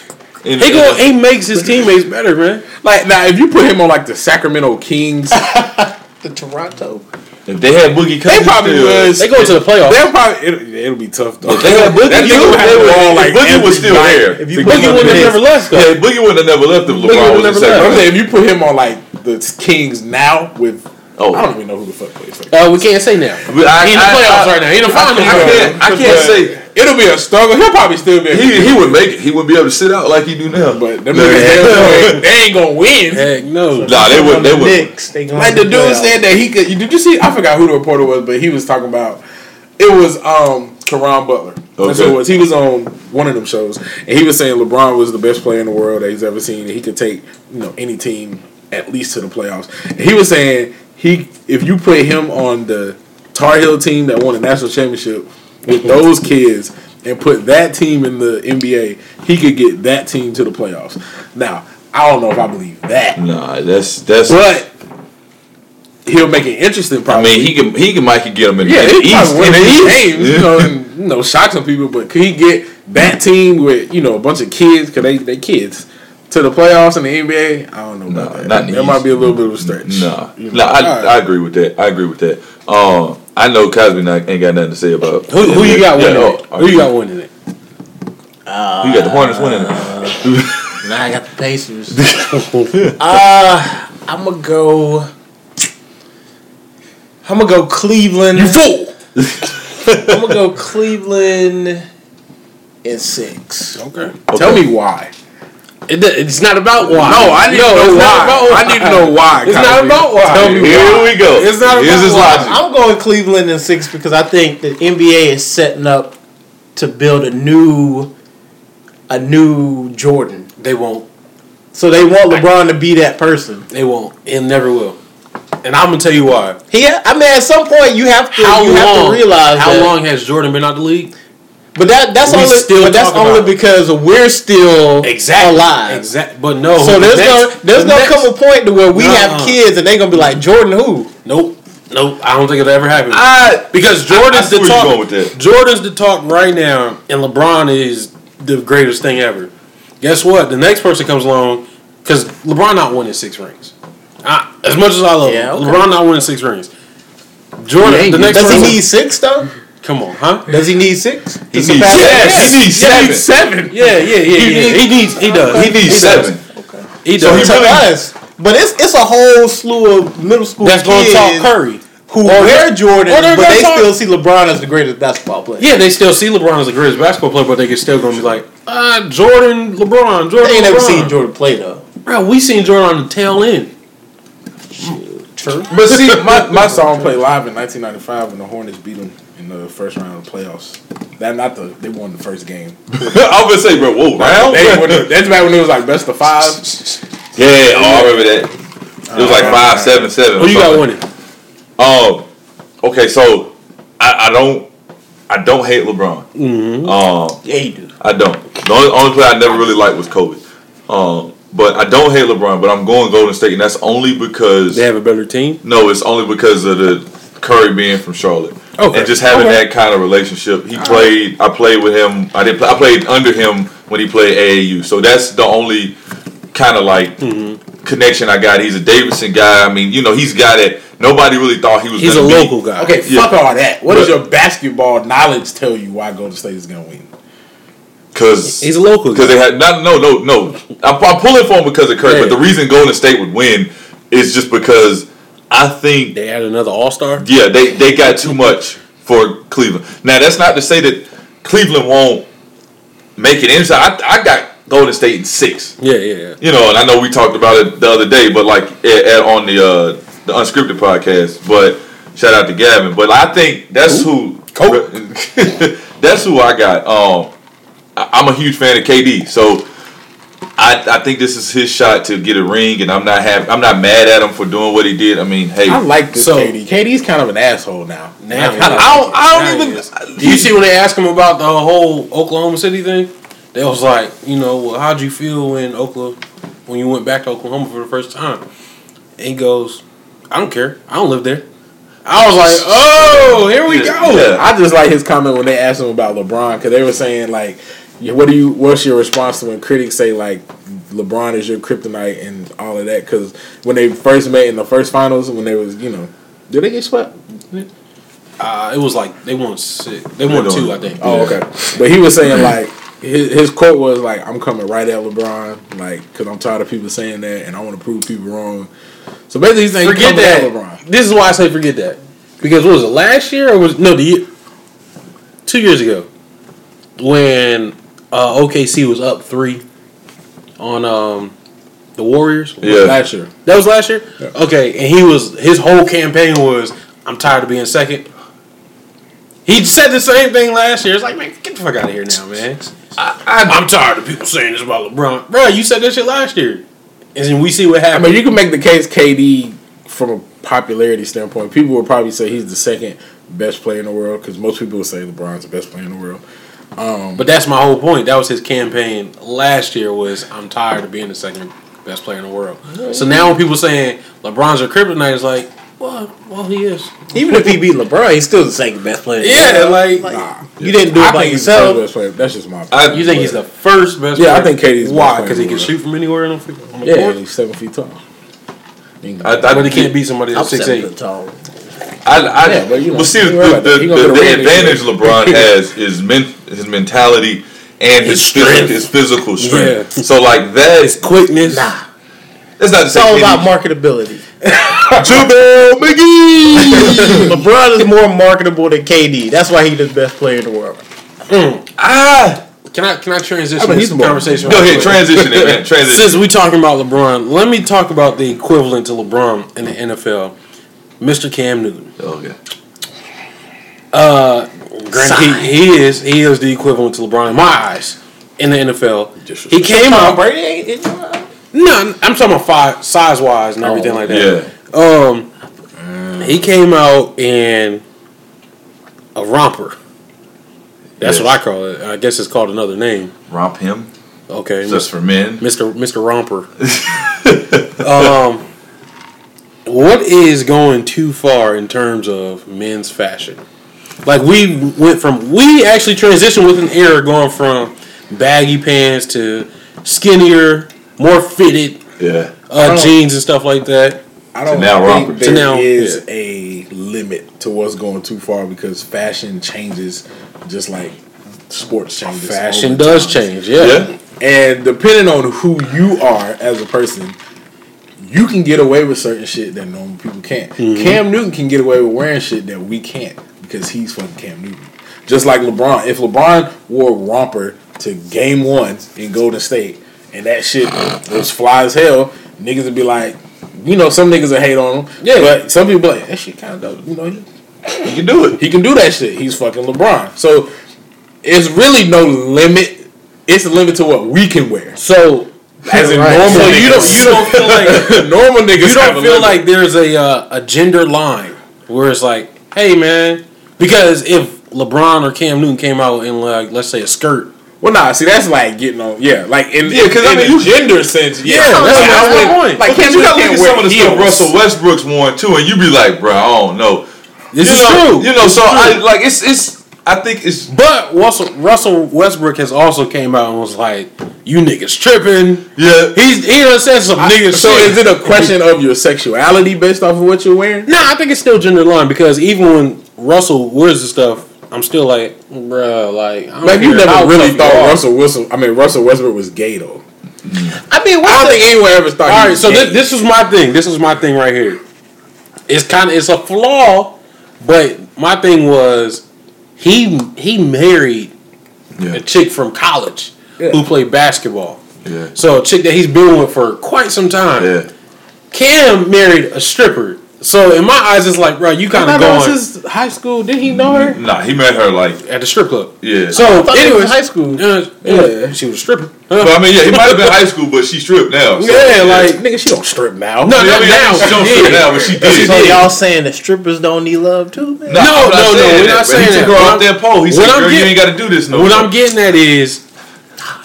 In- (laughs) he go. He makes his teammates better, man. like now, if you put him on like the Sacramento Kings, (laughs) the Toronto. If they had Boogie they Cousins, probably still, was. They go to the playoffs. They'll probably it'll, it'll be tough though. If they had Boogie, That you would have they would- ball like Boogie was still night. there. If you To put get Boogie him would have never left though. Yeah, Boogie wouldn't have never left if Boogie LeBron was in never left. I'm saying if you put him on like the Kings now with Oh. I don't even know who the fuck plays for. Uh, we can't say now. But I- he in the I- playoffs I- right now. He in the I finals. can't- I right can't- I can't say it'll be a struggle. He'll probably still be. he he would make it. He wouldn't be able to sit out like he do now. but them niggas, they, ain't- they ain't gonna win. Heck no. Nah, they would. They would. Knicks, they going Like the the dude playoffs. said that he could. Did you see? I forgot who the reporter was, but he was talking about. It was um Caron Butler. That's who Okay. it was. He was on one of them shows, and he was saying LeBron was the best player in the world that he's ever seen. And he could take you know any team at least to the playoffs. And he was saying he if you put him on the Tar Heel team that won the national championship with those kids and put that team in the NBA, he could get that team to the playoffs. Now I don't know if I believe that. Nah, that's that's. But he'll make it interesting. I Probably. mean, he can he can might could get him in yeah, the he East. win in the East. games, you know, and, you know, shock some people. But could he get that team with you know a bunch of kids? Cause they they kids to the playoffs in the NBA? I don't know about Nah, that. not that might be a little bit of a stretch. Nah, You nah, know, I, alright. I agree with that. I agree with that. Um, I know Cosby not, ain't got nothing to say about Who, who you got Yeah, winning oh, it? Who you got winning it? You got the Hornets winning it. Now I got the Pacers. (laughs) uh, I'm gonna go. I'm gonna go Cleveland. You fool. I'm gonna go Cleveland in six. Okay. Tell me why. It, it's not about why. No, I need No, to know it's not about why. I need to know why. It's not about why. Tell me Here why. we go. It's not Here's about his why. logic. I'm going Cleveland in six because I think the NBA is setting up to build a new, a new Jordan. They won't. So they want LeBron to be that person. They won't. It never will. And I'm gonna tell you why. He, I mean, at some point you have to, How you long? have to realize how that. long has Jordan been out of the league? But that that's We only still but that's only about it. because we're still alive. Exactly. But no. So there's next- gonna there's the gonna next- come a point to where we have Nuh-uh. kids and they're gonna be like Jordan who? Nope. Nope. I don't think it'll ever happen. I, because I- I Jordan's the talk. with that. Jordan's the talk right now, and LeBron is the greatest thing ever. Guess what? The next person comes along because LeBron not winning six rings. I, as much as I love Yeah, him, okay. LeBron not winning six rings. Jordan, the next Does he person. need six though? Come on, huh? Does he need six? He needs surpass yes, that? he needs Yeah, seven. he seven. Yeah, yeah, yeah, yeah. He needs. He does. He needs does. seven. He So he really- us, but it's it's a whole slew of middle school That's going to kids talk Curry. who Or wear Jordan, or but they talk- still see LeBron as the greatest basketball player. Yeah, they still see LeBron as the greatest basketball player, but they can still gonna be like, ah, Jordan, LeBron, Jordan. They ain't never seen Jordan play though. Bro, we seen Jordan on the tail end. True. But see, my, my (laughs) song played live in 1995 when the Hornets beat them in the first round of the playoffs. That not the they won the first game. (laughs) I was gonna say, bro, whoa, round? They, when that's back when it was like best of five. (laughs) Yeah, oh, I remember that. It was like five, seven, seven. Who you got something. winning? Um, okay, so I, I don't, I don't hate LeBron. Mm-hmm. Um, Yeah, you do. I don't. The only, only player I never really liked was Kobe. Um, but I don't hate LeBron. But I'm going Golden State, and that's only because They have a better team. no, it's only because of the Curry being from Charlotte. Okay. And just having Okay. that kind of relationship. He played. I played with him. I did. Play, I played under him when he played AAU. So that's the only kind of like Mm-hmm. connection I got. He's a Davidson guy. I mean, you know, he's got it. nobody really thought he was. He's a be. local guy. Okay, Yeah. fuck all that. What does your basketball knowledge tell you why Golden State is gonna win? Because He's a local Because they had not no no no. I'm, I'm pulling for him because of Curry, Yeah. but the reason Golden State would win is just because I think They had another All Star. yeah they they got too much for Cleveland. Now that's not to say that Cleveland won't make it inside. I, I got Golden State in six. Yeah, yeah, yeah. You know, and I know we talked about it the other day, but like at, at- on the uh, the unscripted podcast. But shout out to Gavin. But I think that's who. (laughs) that's who I got. Um, I- I'm a huge fan of KD, so I, I think this is his shot to get a ring, and I'm not happy. I'm not mad at him for doing what he did. I mean, hey, I like this So- KD. KD's kind of an asshole now. Now, I kinda. I don't, I don't he even. is. Do you see when they asked him about the whole Oklahoma City thing? They was like, you know, well, how'd you feel when Oklahoma, when you went back to Oklahoma for the first time? And he goes, I don't care. I don't live there. I was like, oh, here we go. yeah. I just like his comment when they asked him about LeBron because they were saying like, yeah, "What do you? What's your response to when critics say like LeBron is your kryptonite and all of that?" Because when they first met in the first finals, when they was you know, did they get swept? Uh, it was like they won six. They won They two, don't- I think. Oh, okay. But he was saying like his, his quote was like, "I'm coming right at LeBron, like because I'm tired of people saying that, and I want to prove people wrong." So basically, he's saying, forget that. at LeBron. This is why I say forget that. Because what was it last year or was no the year, two years ago when uh, OKC was up three on um, the Warriors. Yeah. Last year, That was last year. Yeah. Okay, and he was his whole campaign was I'm tired of being second. He said the same thing last year. It's like man, get the fuck out of here now, man. I, am tired of people saying this about LeBron, bro. You said that shit last year, and then we see what I happened. mean, you can make the case KD from a popularity standpoint. People would probably say he's the second best player in the world because most people would say LeBron's the best player in the world. Um, but that's my whole point. That was his campaign last year. Was I'm tired of being the second best player in the world. So now when people saying LeBron's a kryptonite, it's like, well, well, he is. Even if he beat LeBron, he's still the second best player. Yeah, like, Nah, You didn't do I it by think he's the yourself. best. That's just my. I- you think he's the first best? Yeah, I player? think KD's the best why because he can shoot from anywhere on the, on the yeah, court. he's seven feet tall. I, I, But he can't beat somebody I'm that's six seven eight. foot tall. I, I, Yeah, but you know, well, see, you the, the, the, the, get a ring advantage anyway. LeBron (laughs) has is men, his mentality and his, His physical, strength. his physical strength. Yeah. So like that, Quickness. Nah, that's not to it's say all KD about marketability. (laughs) JaVale McGee. (laughs) LeBron is more marketable than KD. That's why he's the best player in the world. ah, Can I can I transition I mean, this he's conversation? go ahead, transition it, man. Transition. Since we talking about LeBron, let me talk about the equivalent to LeBron in the NFL, Mr. Cam Newton. okay. Granted, he, he is he is the equivalent to LeBron in my eyes in the NFL. He came out. Brady ain't. ain't- No, I'm talking about five, size wise and everything like that. Yeah. Um, he came out in a romper. That's Yes. what I call it. I guess it's called another name. Romp him. Okay, Just for men. Mr. Mr. Romper. (laughs) um, what is going too far in terms of men's fashion? Like we went from we actually transitioned with an era going from baggy pants to skinnier, more fitted Yeah. uh, jeans and stuff like that. I don't now think Robert. there To now, is yeah. a limit to what's going too far because fashion changes just like sports changes. Fashion does change, yeah. Yeah. And depending on who you are as a person, you can get away with certain shit that normal people can't. Mm-hmm. Cam Newton can get away with wearing shit that we can't because he's fucking Cam Newton. Just like LeBron. If LeBron wore romper to game one in Golden State and that shit was fly as hell, niggas would be like, you know, some niggas would hate on him. Yeah. But some people be like, that shit kind of dope. You know, he, You can do it. he can do that shit. He's fucking LeBron. So it's really no limit. It's a limit to what we can wear. So, As in Right. normal So niggas. you don't- you don't feel like- (laughs) normal niggas. you don't a feel limit. like there's a uh, a gender line where it's like, hey man, because if LeBron or Cam Newton came out in like let's say a skirt, Well, nah. See, that's like getting on. Yeah, like in Yeah, 'cause I mean, the you- gender sense. Yeah, Yeah, that's Like, my- I that's my wouldn't- point. Like, But Cam you gotta look at some of the wear stuff. Russell Westbrook's worn too, and you be like, bro, I don't know. this you is know, true. You know, This so I like it's it's. I think it's But Russell Russell Westbrook has also came out and was like, "You niggas tripping." yeah. He's he done said some niggas. So shit. is it a question of your sexuality based off of what you're wearing? Nah, I think it's still gender line because even when Russell wears the stuff, I'm still like, bruh, like, I Like you never really thought. Russell Wilson. I mean, Russell Westbrook was gay though. I mean, I don't the, think anyone ever thought. All right, so gay. this, this is my thing. This is my thing right here. It's kind of it's a flaw, but my thing was he he married Yeah. a chick from college Yeah. who played basketball. Yeah. So a chick that he's been with for quite some time. Yeah. Cam married a stripper So in my eyes, it's like, bro, you kind of thought that going was his high school. Did he know her? Nah, he met her like at the strip club. yeah. So thought they was anyways, high school. Uh, Yeah. she was a stripper. but I mean, yeah, he might have been high school, but she stripped now. so, yeah, like Nigga, she don't strip now. no, I not mean, now. She don't strip now, but she did. So y'all saying that strippers don't need love too, man? Nah, No, no, no, we're not but saying he took that. her off that pole. He said, "Girl, you ain't got to do this no What. I'm getting at is,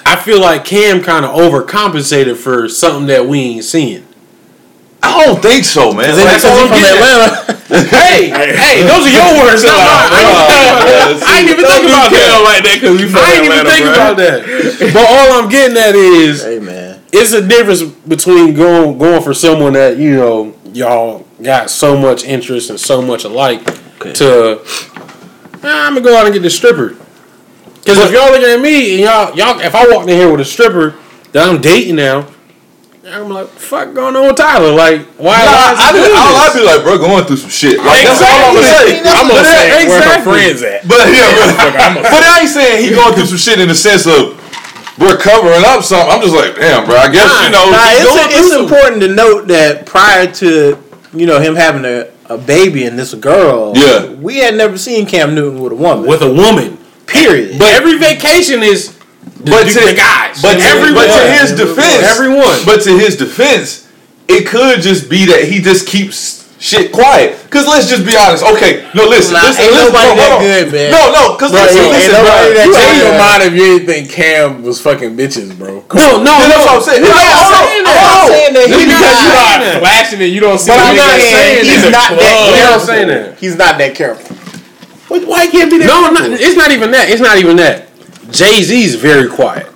I feel like Cam kind of overcompensated for something that we ain't seeing. I don't think so, man. Is it Like, because all I'm from getting Atlanta? (laughs) (laughs) hey, hey, those are your words, not mine. I didn't (laughs) even think about that. like that because we from I didn't even Atlanta, think bro. about that. But all I'm getting at is, hey man, it's a difference between going going for someone that you know y'all got so much interest and so much alike to nah, I'm gonna go out and get this stripper. Because if y'all looking at me and y'all y'all if I walked in here with a stripper that I'm dating now, I'm like, fuck going on with Tyler? Like, why? Nah, why is he I, doing be, I this? be like, bro, going through some shit. Like, that's all I'm gonna say. I'm gonna say that- where her friends at. But yeah, but, (laughs) but I ain't saying he (laughs) going through some shit in the sense of we're covering up something. I'm just like, damn, bro. I guess you know. nah, he's going it's, through it's important to note that prior to you know him having a, a baby and this girl, Yeah. we had never seen Cam Newton with a woman. with a woman. period. But every vacation is But to, the guys. but to, everyone. but to his defense, Everyone. But to his defense, it could just be that he just keeps shit quiet. Cause let's just be honest. Okay, no, listen, Nah, listen, ain't listen, nobody hold that good, man. No, no, cause Bro, listen, ain't listen, nobody bro. that You good. your mind if you didn't think Cam was fucking bitches, bro. Come no, on. no, no. that's what I'm saying. We're No, not hold on, saying that. on. I'm saying that he's Because you are flashing and you don't see But I'm not saying saying he's not club. that We're not careful. saying that. He's not that careful. Why- Why can't be that? No, not, it's not even that. It's not even that. Jay Z is very quiet.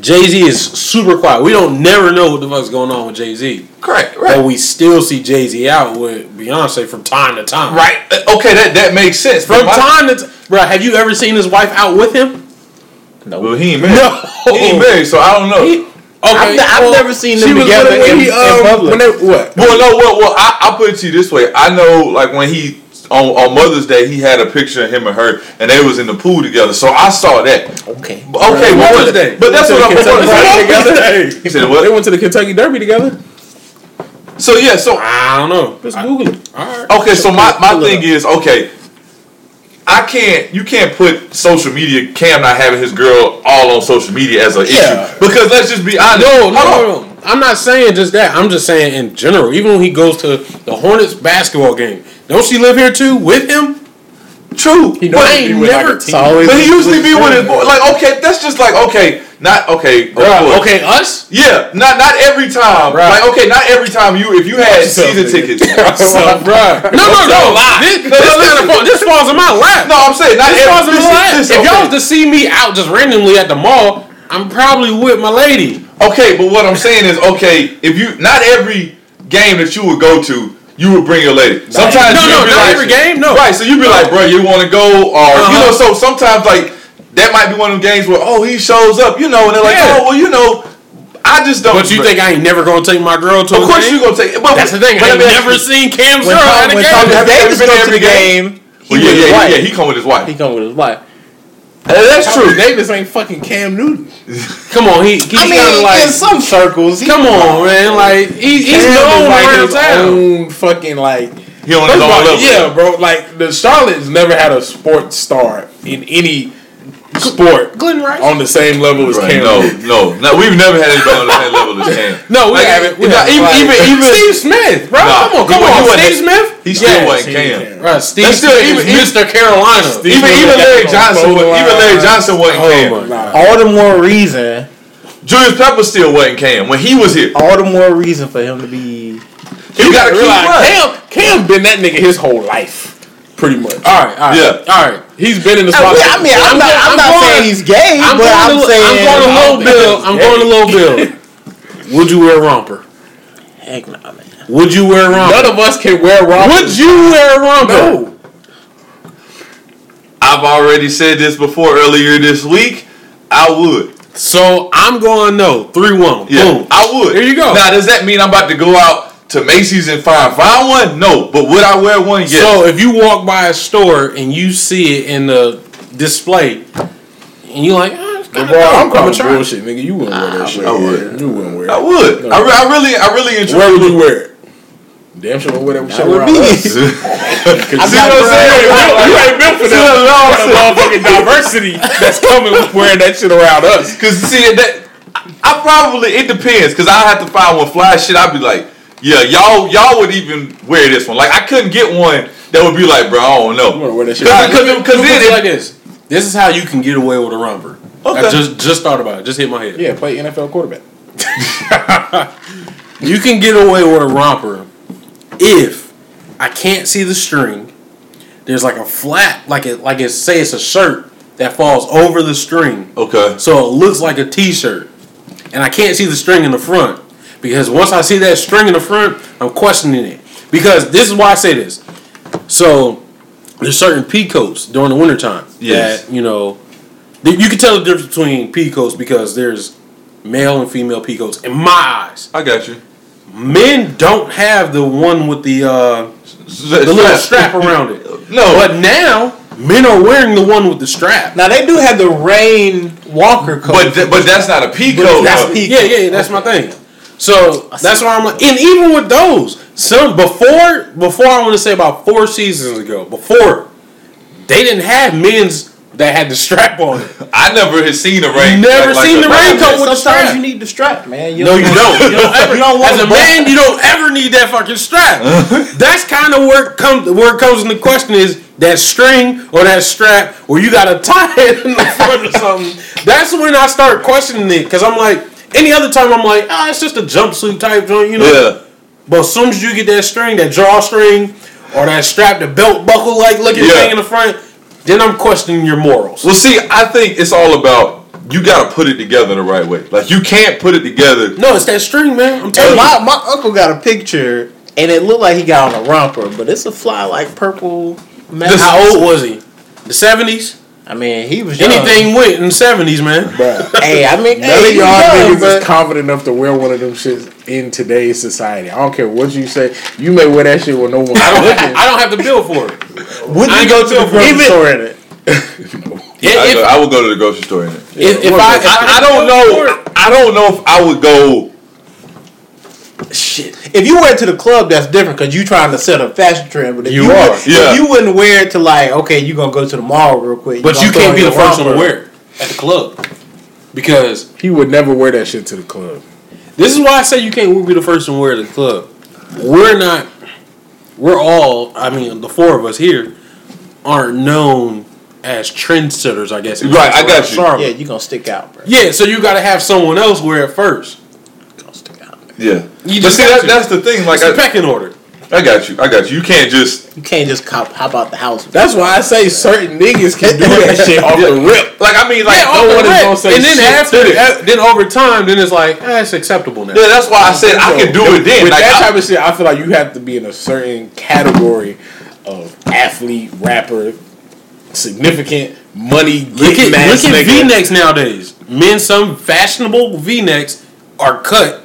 Jay Z is super quiet. We don't never know what the fuck's going on with Jay Z. Correct, But right. we still see Jay Z out with Beyonce from time to time. Right. Uh, Okay, that that makes sense. From my- time to time. Bro, have you ever seen his wife out with him? No. Well, he ain't married. No. He ain't married, so I don't know. Okay. I've, I've well, never seen She them together with him when in, he, in um, public. when they, what? Well, no, well, well, I, I put it to you this way. I know, like when he on, on Mother's Day, he had a picture of him and her, and they was in the pool together. So I saw that. okay. But- Okay, but, Mother's Day. but that's what I'm the Kentucky saying. Derby together. (laughs) He said They went to the Kentucky Derby together. So yeah, so I don't know. Just Google it. Alright. okay, so my, my thing is okay. I can't. You can't put social media. Cam not having his girl all on social media as an Yeah. issue because let's just be honest. No, no, no, no. I'm not saying just that. I'm just saying in general. Even when he goes to the Hornets basketball game, don't she live here too with him? True. He But- he ain't with like never- But he usually be with his boy. Like, okay, that's just like okay, not okay. of course. okay, us. Yeah, not not every time. Right. Like, okay, not every time you if you had yourself, season nigga. tickets. (laughs) So, bruh. No, no, no. This, this, kind of this falls in my lap. No, I'm saying not this falls in my lap. This, if this, y'all okay. was to see me out just randomly at the mall, I'm probably with my lady. okay, but what I'm saying is okay. If you not every game that you would go to. You would bring your lady. Sometimes No, you'd no, be not like, every game, no. Right, so you'd be like, bro, you want to go, or you know, Uh-huh. so sometimes like that might be one of them games where oh he shows up, you know, and they're like, Yeah. oh well, you know, I just don't. But you think I ain't never gonna take my girl to. Of course game? you gonna take. But That's the thing. But I let ain't never you- seen Cam's When, girl Tom, at a game. Thomas Have you ever Davis been to to the every game, he Well, with yeah, his yeah, wife. yeah, he come with his wife. He come with his wife. That's True. true. Davis ain't fucking Cam Newton. (laughs) Come on, he, he's I mean, kind of like. in some circles, he, Come on, man. Like he, he's Cam known is like around his town. own fucking like. He on his own level. yeah, bro. Like the Charlotte's never had a sports star in any sport Glen Rice. on the same level as Right, Cam. no, no, no. We've never had anybody on the same level as Cam. No, we Like, haven't. We haven't. even, even, even, Steve Smith, bro. Nah, come on, come on, wasn't- Steve Smith. He still Yes, wasn't Cam. Cam. Right, Steve That's still- Smith even- Mr. Carolina. Steve- Even even got Larry on Johnson, photo wa- even. Larry Johnson wasn't Oh Cam. my all the more reason, Julius Pepper still wasn't Cam when he was here. all the more reason for him to be. You gotta keep Realize running. Cam, Cam been that nigga his whole life, pretty much. All right, all right, Yeah. all right. He's been in the I spot. mean, I mean, I'm, I'm not, I'm I'm not going- saying he's gay, I'm but going I'm to, saying I'm going to I low bill. I'm gay. going to low bill. Would you wear a romper? Heck no, man. Would you wear a romper? None of us can wear romper. Would you wear a romper? No. I've already said this before earlier this week. I would. So I'm going no. Three one. Yeah, Boom. I would. There you go. Now, does that mean I'm about to go out to Macy's and find find one? No, but would I wear one? Yes. So if you walk by a store and you see it in the display, and you like, oh, it's Bro, kinda I'm I'ma calling try it." bullshit, nigga. You wouldn't wear that ah, shit. I would. You wouldn't wear I it. would. I, re- I really, I really and Where would truly you wear it? Damn sure wear that shit would around be. us. See got what I'm saying? you ain't built for that. that motherfucking diversity that's coming with wearing that shit around us. Cause see that I probably it depends. Cause I have to find one fly shit. I'd be like, yeah, y'all y'all would even wear this one. Like I couldn't get one that would be like, bro, I don't You wanna know. wear that shit? Cause, around cause, us? cause Look then at it it, like this. This is how you can get away with a romper. I Okay. just just thought about it. Just hit my head. Yeah, play NFL quarterback. (laughs) You can get away with a romper if I can't see the string. There's like a flap, like it, like it say it's a shirt that falls over the string, okay. so it looks like a t-shirt, and I can't see the string in the front because once I see that string in the front, I'm questioning it. Because this is why I say this. So there's certain pea coats during the wintertime Yes. that you know you can tell the difference between pea coats because there's male and female pea coats in my eyes. I got you. Men don't have the one with the uh, the little strap around it. (laughs) No. but now men are wearing the one with the strap. Now they do have the rain walker coat. But th- but that's not a peacoat. that's though. peacoat. Yeah, yeah, yeah, that's my thing. So that's why I'm like, and even with those, some before before I want to say about four seasons ago, before they didn't have men's that had the strap on it. (laughs) I never had seen a rain. Never seen a the rain raincoat with the sometimes strap. you need the strap, man. No, you don't. You don't ever. You (laughs) don't want as a to bust- man, you don't ever need that fucking strap. (laughs) That's kind of where it comes. Where it comes into question is that string or that strap, or you got to tie it in the front or something. That's when I start questioning it because I'm like, any other time I'm like, ah, it's just a jumpsuit type joint, you know. Yeah. But as soon as you get that string, that drawstring, or that strap, the belt buckle like looking Yeah. thing in the front, then I'm questioning your morals. Well, see, I think it's all about you got to put it together the right way. Like you can't put it together. No, it's that string, man. I'm Hey, telling you. my, my uncle got a picture, and it looked like he got on a romper, but it's a fly like purple. Mask. How old was he? The seventies. I mean, he was young. Anything went in the seventies, man. Bruh. (laughs) Hey, I mean, None hey, of he y'all was young, niggas but is confident enough to wear one of them shits in today's society. I don't care what you say. You may wear that shit with no one I don't, looking. I don't have the bill for it. Wouldn't you go gonna to the grocery even- store in it? (laughs) I, If, go, I would go to the grocery store in it. if, if I, if I, I had don't the bill for know. I don't know if I would go. Shit. If you wear it to the club, that's different because you trying to set a fashion trend. But if You you, are, would- yeah. If you wouldn't wear it to like, okay, you are gonna go to the mall real quick. But you can't be the first one to wear it at the club because He would never wear that shit to the club. this is why I say you can't be the first one to wear it at the club. We're not. We're all. I mean, the four of us here aren't known as trendsetters. I guess. Right, I got you. Charlotte. Yeah, you are gonna stick out, bro. Yeah, so you got to have someone else wear it first. You gonna stick out. Yeah. You but see, that, to. that's the thing. Like It's a I, pecking order. I got you. I got you. You can't just. You can't just cop hop out the house. That's why I say certain niggas can do that (laughs) shit off the rip. Like I mean, like Yeah, no off the one is gonna say and then shit after, to this. uh, then over time, then it's like, eh, it's acceptable now. Yeah, that's why I said I can do it then. With Like, that I- type of shit, I feel like you have to be in a certain category of athlete, rapper, significant money Look getting at, ass look at. V-necks nowadays. Men, some fashionable V-necks are cut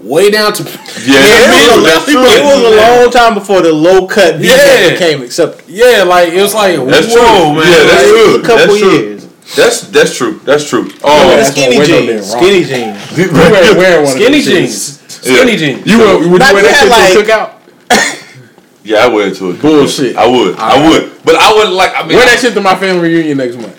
way down to Yeah, Yeah, that's man, true. That's me true. It was a long time before the low cut V Yeah. became acceptable. yeah, like it was like That's whoa, true. man. Yeah, that's It true. a couple That's true. years. That's that's true. That's true. Oh, the that's skinny when Window jeans. Skinny jeans. (laughs) You weren't wearing one Skinny of them shits. jeans, skinny Yeah. jeans. You would, would you wear that shit like- to cook out? (laughs) yeah, I wear it to it. Bullshit. I would. I would. But I wouldn't like. I mean, Wear I- that shit to my family reunion next month.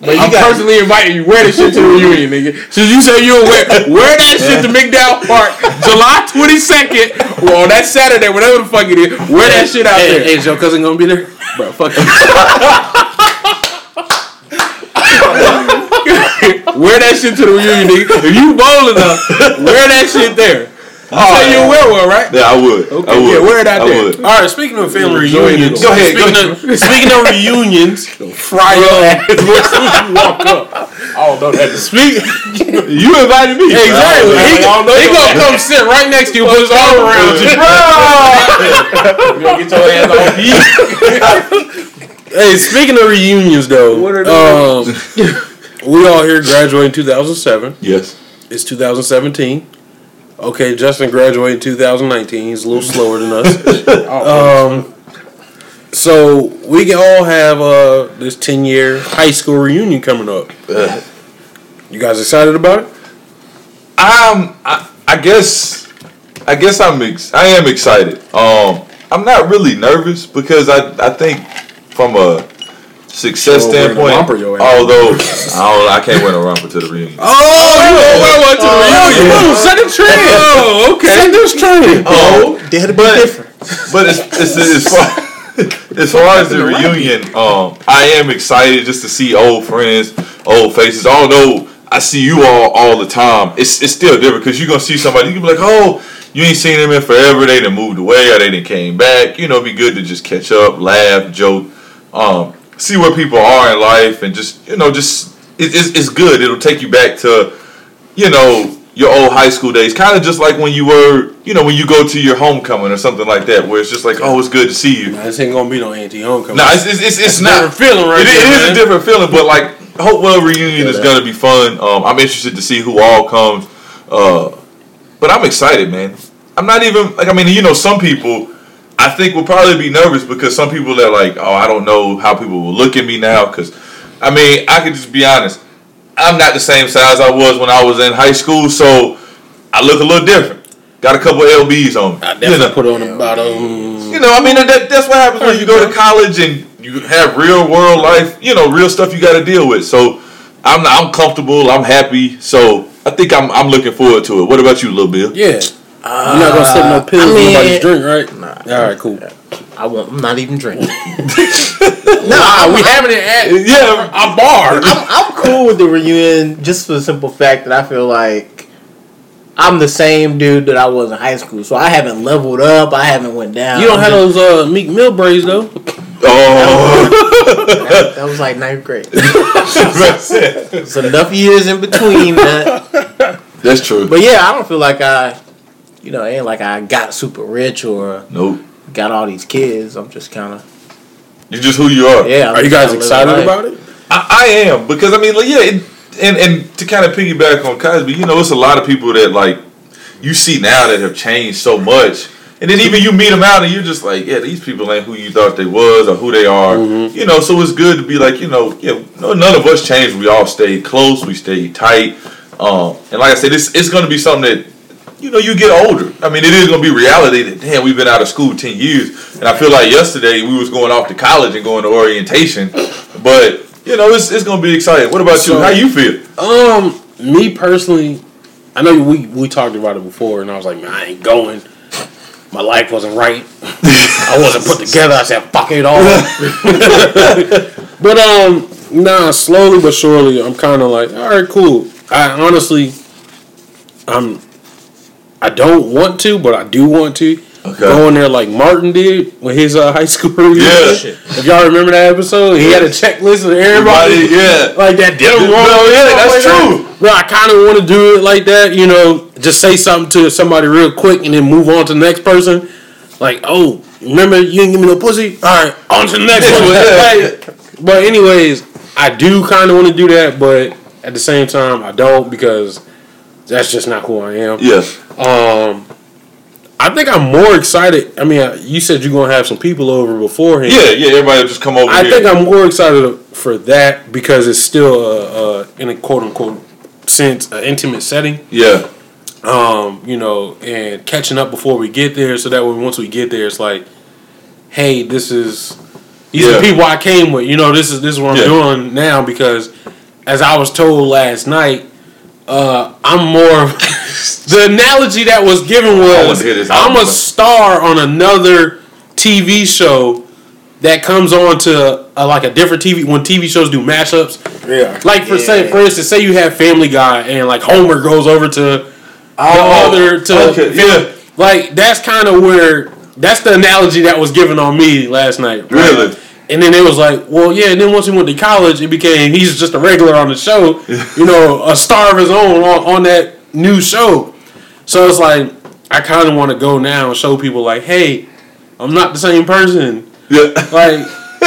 But you I'm got personally inviting you. Wear that shit to the reunion, nigga. Since you say you'll wear, wear that shit to McDowell Park, July 22nd, or on that Saturday, whatever the fuck it is. Wear that shit out Hey, there, hey, is your cousin gonna be there? bro. Fuck you. (laughs) wear that shit to the reunion, nigga. If you bold enough, wear that shit there. You say you'll wear one, right? Yeah, I would. Okay, I would. yeah, wear it out I there. would. All right. Speaking of family Enjoy reunions, Go ahead, go Speaking, Of, speaking of reunions, (laughs) Fry your ass (laughs) as you walk up. I don't know that. To speak (laughs) You invited me. bro. exactly. I He, he gonna come sit right next to you, put his arm around you. You gonna get your ass off. Hey, speaking of reunions, though, What are um, we all here graduated in 2007. Yes. It's 2017. Okay, Justin graduated in 2019. He's a little slower than us. (laughs) Um, so we can all have uh, this 10 year high school reunion coming up. You guys excited about it? Um, I, I guess I guess I'm ex- I am excited. Um, I'm not really nervous because I I think from a success Sure, wearing standpoint, romper, although (laughs) I don't, I can't wear a romper to the reunion. Oh, you went to the reunion. Oh, set the trend. Oh, okay. Set this trend. Oh, They had to be But- different. but it's, it's, as far (laughs) as far as the reunion, um, I am excited just to see old friends, old faces. Although I see you all all the time, it's it's still different because you're gonna see somebody. You can be like, oh, you ain't seen them in forever. They done moved away or they done came back. You know, it'd be good to just catch up, laugh, joke, um, see where people are in life, and just you know, just it, it's it's good. It'll take you back to you know your old high school days, kind of just like when you were, you know, when you go to your homecoming or something like that, where it's just like, oh, it's good to see you. Nah, this ain't gonna be no anti-homecoming. No, it's it's, it's, it's a not different feeling right It, there, it is a different feeling, but like Hopewell reunion is gonna be fun. Um, I'm interested to see who all comes, uh, but I'm excited, man. I'm not even like I mean, you know, some people I think will probably be nervous because some people are like, oh, I don't know how people will look at me now. Because I mean, I could just be honest. I'm not the same size I was when I was in high school, so I look a little different. Got a couple lbs on me. I you know. put on about um. You know, I mean, that, that's what happens when you go to college and you have real world life, you know, real stuff you got to deal with. So I'm I'm comfortable, I'm happy. So I think I'm I'm looking forward to it. What about you, Little Bill? Yeah. You're not gonna sip no pills I mean- nobody's drink, right? Nah. All right, cool. I won't. I'm not even drinking. (laughs) (laughs) Nah, we having it at Yeah, a bar. I'm, I'm (laughs) cool with the reunion just for the simple fact that I feel like I'm the same dude that I was in high school. So I haven't leveled up. I haven't went down. You don't have those uh, Meek Mill braids though. Oh, That, that was like ninth grade. It's enough years in between that. that's true. But yeah, I don't feel like I, you know, it ain't like I got super rich or Nope, got all these kids. I'm just kind of you're just who you are. yeah. I'm Are you guys excited about it? I, I am because I mean, like, yeah, it, and and to kind of piggyback on Cosby, you know, it's a lot of people that like you see now that have changed so much, and then even you meet them out and you're just like, yeah, these people ain't who you thought they was or who they are, you know. So it's good to be like, you know, yeah, no, none of us changed. We all stayed close. We stayed tight. Um, and like I said, it's it's going to be something that you know, you get older. I mean, it is gonna be reality that damn, we've been out of school ten years, and I feel like yesterday we was going off to college and going to orientation, but you know, it's it's gonna be exciting. What about So- you? How you feel? Um, me personally, I know we we talked about it before, and I was like, man, I ain't going. My life wasn't right. I wasn't put together. I said, fuck it all. (laughs) but um, nah, slowly but surely, I'm kind of like, all right, cool. I honestly, I'm, I don't want to, but I do want to. Okay. Go in there like Martin did with his uh, high school (laughs) reunion. Yeah. If y'all remember that episode, he had a checklist of everybody. Everybody, yeah. Like that did No, yeah, that's like true. Bro, I kind of want to do it like that. You know, just say something to somebody real quick and then move on to the next person. Like, oh, remember you didn't give me no pussy? All right, on to the next (laughs) one. But anyways, I do kind of want to do that, but at the same time, I don't because that's just not who I am. Yeah, Um, I think I'm more excited. I mean, uh, you said you're gonna have some people over beforehand. yeah, yeah. Everybody just come over I here. think I'm more excited for that because it's still uh, uh, in a quote unquote sense an intimate setting. yeah, Um, you know, and catching up before we get there, so that way once we get there, it's like, hey, this is these are Yeah. the people I came with. You know, this is this is what I'm Yeah. doing now because, as I was told last night, uh, I'm more. (laughs) the analogy that was given was to hear this. I'm a star on another TV show that comes on to uh, like a different TV when TV shows do mashups. Yeah. Like for say for instance, say you have Family Guy and like Homer goes over to the Oh, other to okay, Fam- yeah. like that's kind of where that's the analogy that was given on me last night. right? Really? And then it was like, well, yeah. And then once he went to college, it became he's just a regular on the show, you know, a star of his own on, on that new show. So it's like I kind of want to go now and show people like, hey, I'm not the same person. yeah. Like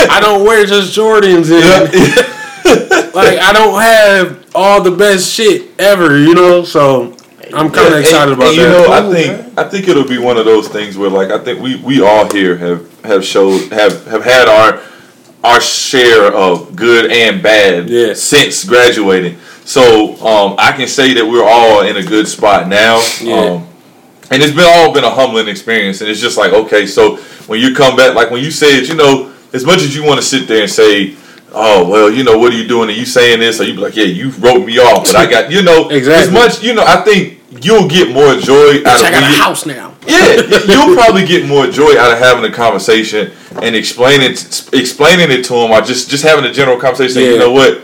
I don't wear just Jordans and (laughs) like I don't have all the best shit ever, you know. So I'm kind of Yeah, excited and- about and You know, I think I think it'll be one of those things where, like, I think we we all here have have showed have have had our our share of good and bad Yeah. since graduating. So um, I can say that we're all in a good spot now. Yeah. Um, and it's been all been a humbling experience. And it's just like, okay, so when you come back, like when you said, you know, as much as you want to sit there and say, oh well, you know, what are you doing? Are you saying this? Or you be like, yeah, you wrote me off, but I got, you know, Exactly. as much, you know, I think you'll get more joy out of I got a house now. Yeah, (laughs) you'll probably get more joy out of having a conversation and explaining explaining it to them, or just just having a general conversation. saying, You know what?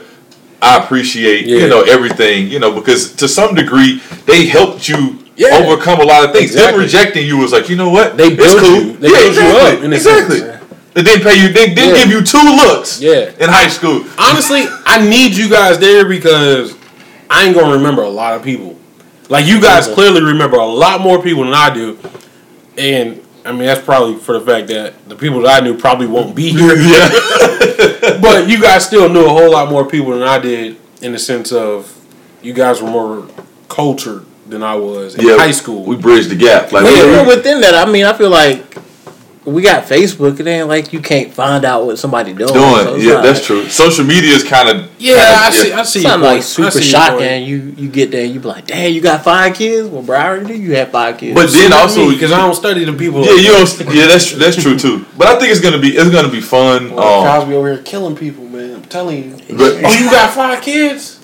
I appreciate Yeah. you know everything you know because to some degree they helped you Yeah. overcome a lot of things. Them rejecting you was like you know what They It's build cool. you. They yeah, build you exactly. up in exactly. sense. They didn't pay you. They didn't Yeah. give you two looks. Yeah. in high school. Honestly, I need you guys there because I ain't gonna remember a lot of people. Like you guys clearly remember a lot more people than I do, and I mean that's probably for the fact that the people that I knew probably won't be here. (laughs) Yeah, (laughs) but you guys still knew a whole lot more people than I did in the sense of you guys were more cultured than I was in yeah. high school. we bridged the gap. Like But we- even within that, I mean, I feel like we got Facebook. It ain't like you can't find out what somebody doing. doing. So yeah, not- that's true. Social media is kind of yeah, I see. I see. It's not like super shocking. point. You you get there, and you be like, "Dang, you got five kids." Well, bro, I already knew you had five kids. But then also because I don't study the people. Yeah, you don't. Yeah, that's that's true too. But I think it's gonna be it's gonna be fun. Um, Cosby over here killing people, man. I'm telling you. but Oh, you got five kids?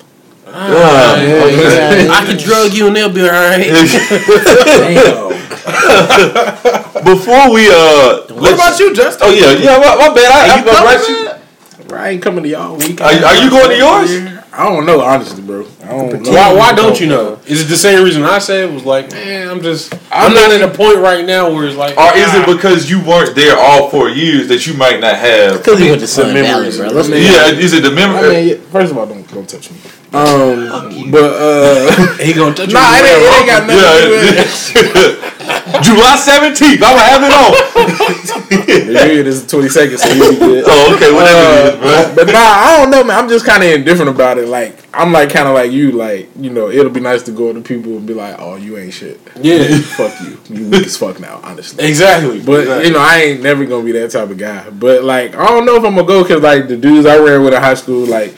Uh, yeah, I can drug you and they'll be alright. Damn. (laughs) before we uh, What about you, Justin? Oh yeah, yeah. My, my bad. I, I, You coming, right, you- I ain't coming to y'all week. Are, are you going to yours? I don't know, honestly, bro. I don't know. Why, why don't you know? Is it the same reason I said? It was like, man, I'm just, I'm not at a point right now where it's like, Or is ah. it because you weren't there all four years that you might not have? Because he went to Sun Valley, memories, bro. bro. Let's I Yeah, is it the I memory? mean, first of all, don't don't touch me. Um, but uh, he gonna touch nah, you? it ain't, it ain't got nothing to do with it. (laughs) July seventeenth. I'm gonna have it on. (laughs) The year is twenty seconds, so you'll be good. Oh, okay, whatever it is, Uh, bro. but nah, I don't know, man. I'm just kind of indifferent about it. Like, I'm like kind of like you. Like, you know, it'll be nice to go to people and be like, "Oh, you ain't shit. Yeah, Fuck you. You weak as fuck now, honestly." exactly. But you know, I ain't never gonna be that type of guy. But like, I don't know if I'm gonna go because like the dudes I ran with in high school, like,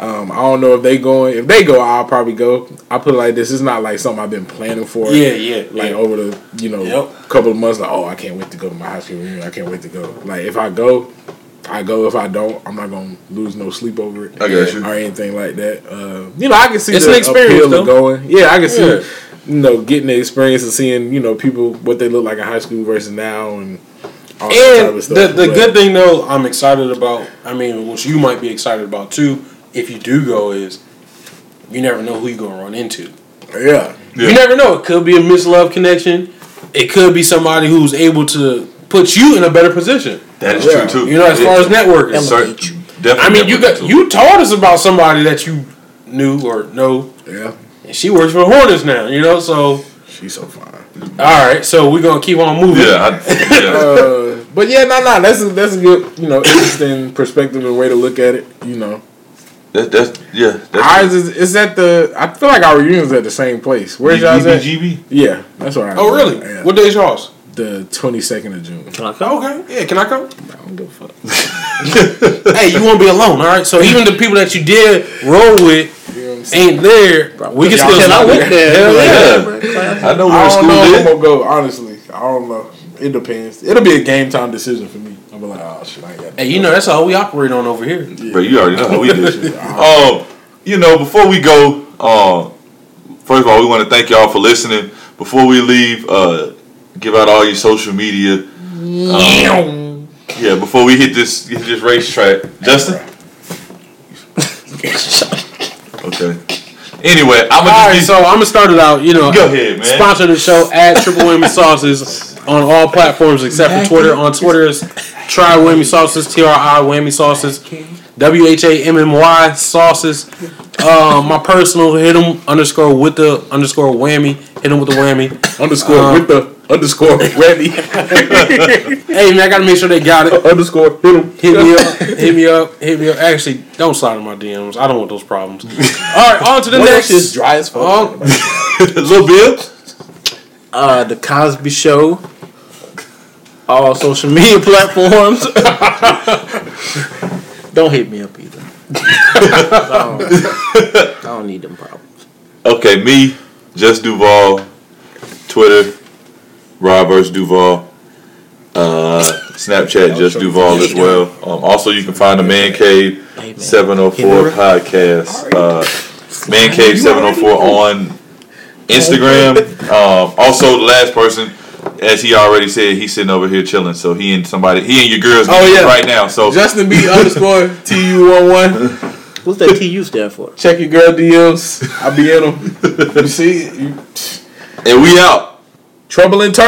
um, I don't know if they going. If they go, I'll probably go. I put it like this: it's not like something I've been planning for. yeah, yeah, Like yeah. over the you know Yep. couple of months, like oh I can't wait to go to my high school reunion. I can't wait to go. Like if I go, I go. If I don't, I'm not gonna lose no sleep over it. I got you. Or anything like that. Uh, you know, I can see It's the an experience, appeal though. of going. Yeah, I can see. Yeah. You know, getting the experience and seeing you know people what they look like in high school versus now and. All that type And of stuff. the the But- good thing though, I'm excited about. I mean, which you might be excited about too, if you do go, is you never know who you're gonna run into. Yeah. Yeah. You never know. It could be a mislove connection. It could be somebody who's able to put you in a better position. That is Yeah. true too. You know, as far as networking. It's definitely. I mean, you got too. you told us about somebody that you knew or know, Yeah. and she works for Hornets now. You know, so She's so fine. all right. So we're gonna keep on moving. Yeah, I, yeah. (laughs) Uh, but yeah, no, no, that's a, that's a good, you know, interesting perspective and way to look at it. You know, That, that's yeah. That's ours is is at the. I feel like our reunions at the same place. Where's y'all's at? GB? Yeah, that's where. Oh, really? Yeah. What day's yours? The twenty second of June. Can I come? Okay. Yeah. Can I come? I don't give a fuck. (laughs) hey, you won't be alone. All right. So even the people that you did roll with You know what I'm saying? ain't there. We can still. Can I went there? Hell yeah. bro. I know where I don't school know if I'm gonna go. Honestly, I don't know. It depends. It'll be a game time decision for me. I'll be like, oh shit, I ain't got. Hey, you know that's how we operate on over here. But you already know how (laughs) we do. (laughs) um, you know, before we go, uh, first of all, we want to thank y'all for listening. Before we leave, uh, give out all your social media. Um, yeah, before we hit this hit this racetrack, Justin. (laughs) Okay. Anyway, I'm gonna right, just so I'm gonna start it out. You know, Go ahead, man. Sponsor the show at Triple Whammy Sauces on all platforms except for Twitter. On Twitter is Tri Whammy Sauces, T R I Whammy Sauces, W H A M M Y Sauces. Uh, my personal hit them underscore with the underscore whammy. Hit them with the whammy. underscore Um, with the underscore ready (laughs) Hey man, I gotta make sure they got it. underscore hit 'em. Hit me up, hit me up, hit me up. Actually, don't slide in my DMs. I don't want those problems. (laughs) All right, on to the What next. else is dry as fuck? (laughs) Oh, little bit. Uh, the Cosby Show. All social media (laughs) platforms. don't hit me up either. I, (laughs) don't, I don't need them problems. Okay, me, Just Duval, Twitter, Rob vs. Duval. Uh, Snapchat just Duval as well. Um, also, you can find the Man Cave 704 podcast. Uh, Man Cave 704 on Instagram. Um, also, the last person, as he already said, he's sitting over here chilling. So he and somebody, he and your girls Oh, yeah. right now. So Justin B underscore (laughs) TU one one. What's that TU stand for? Check your girl DMs. I be in them. You see, you, and we out. trouble in turn.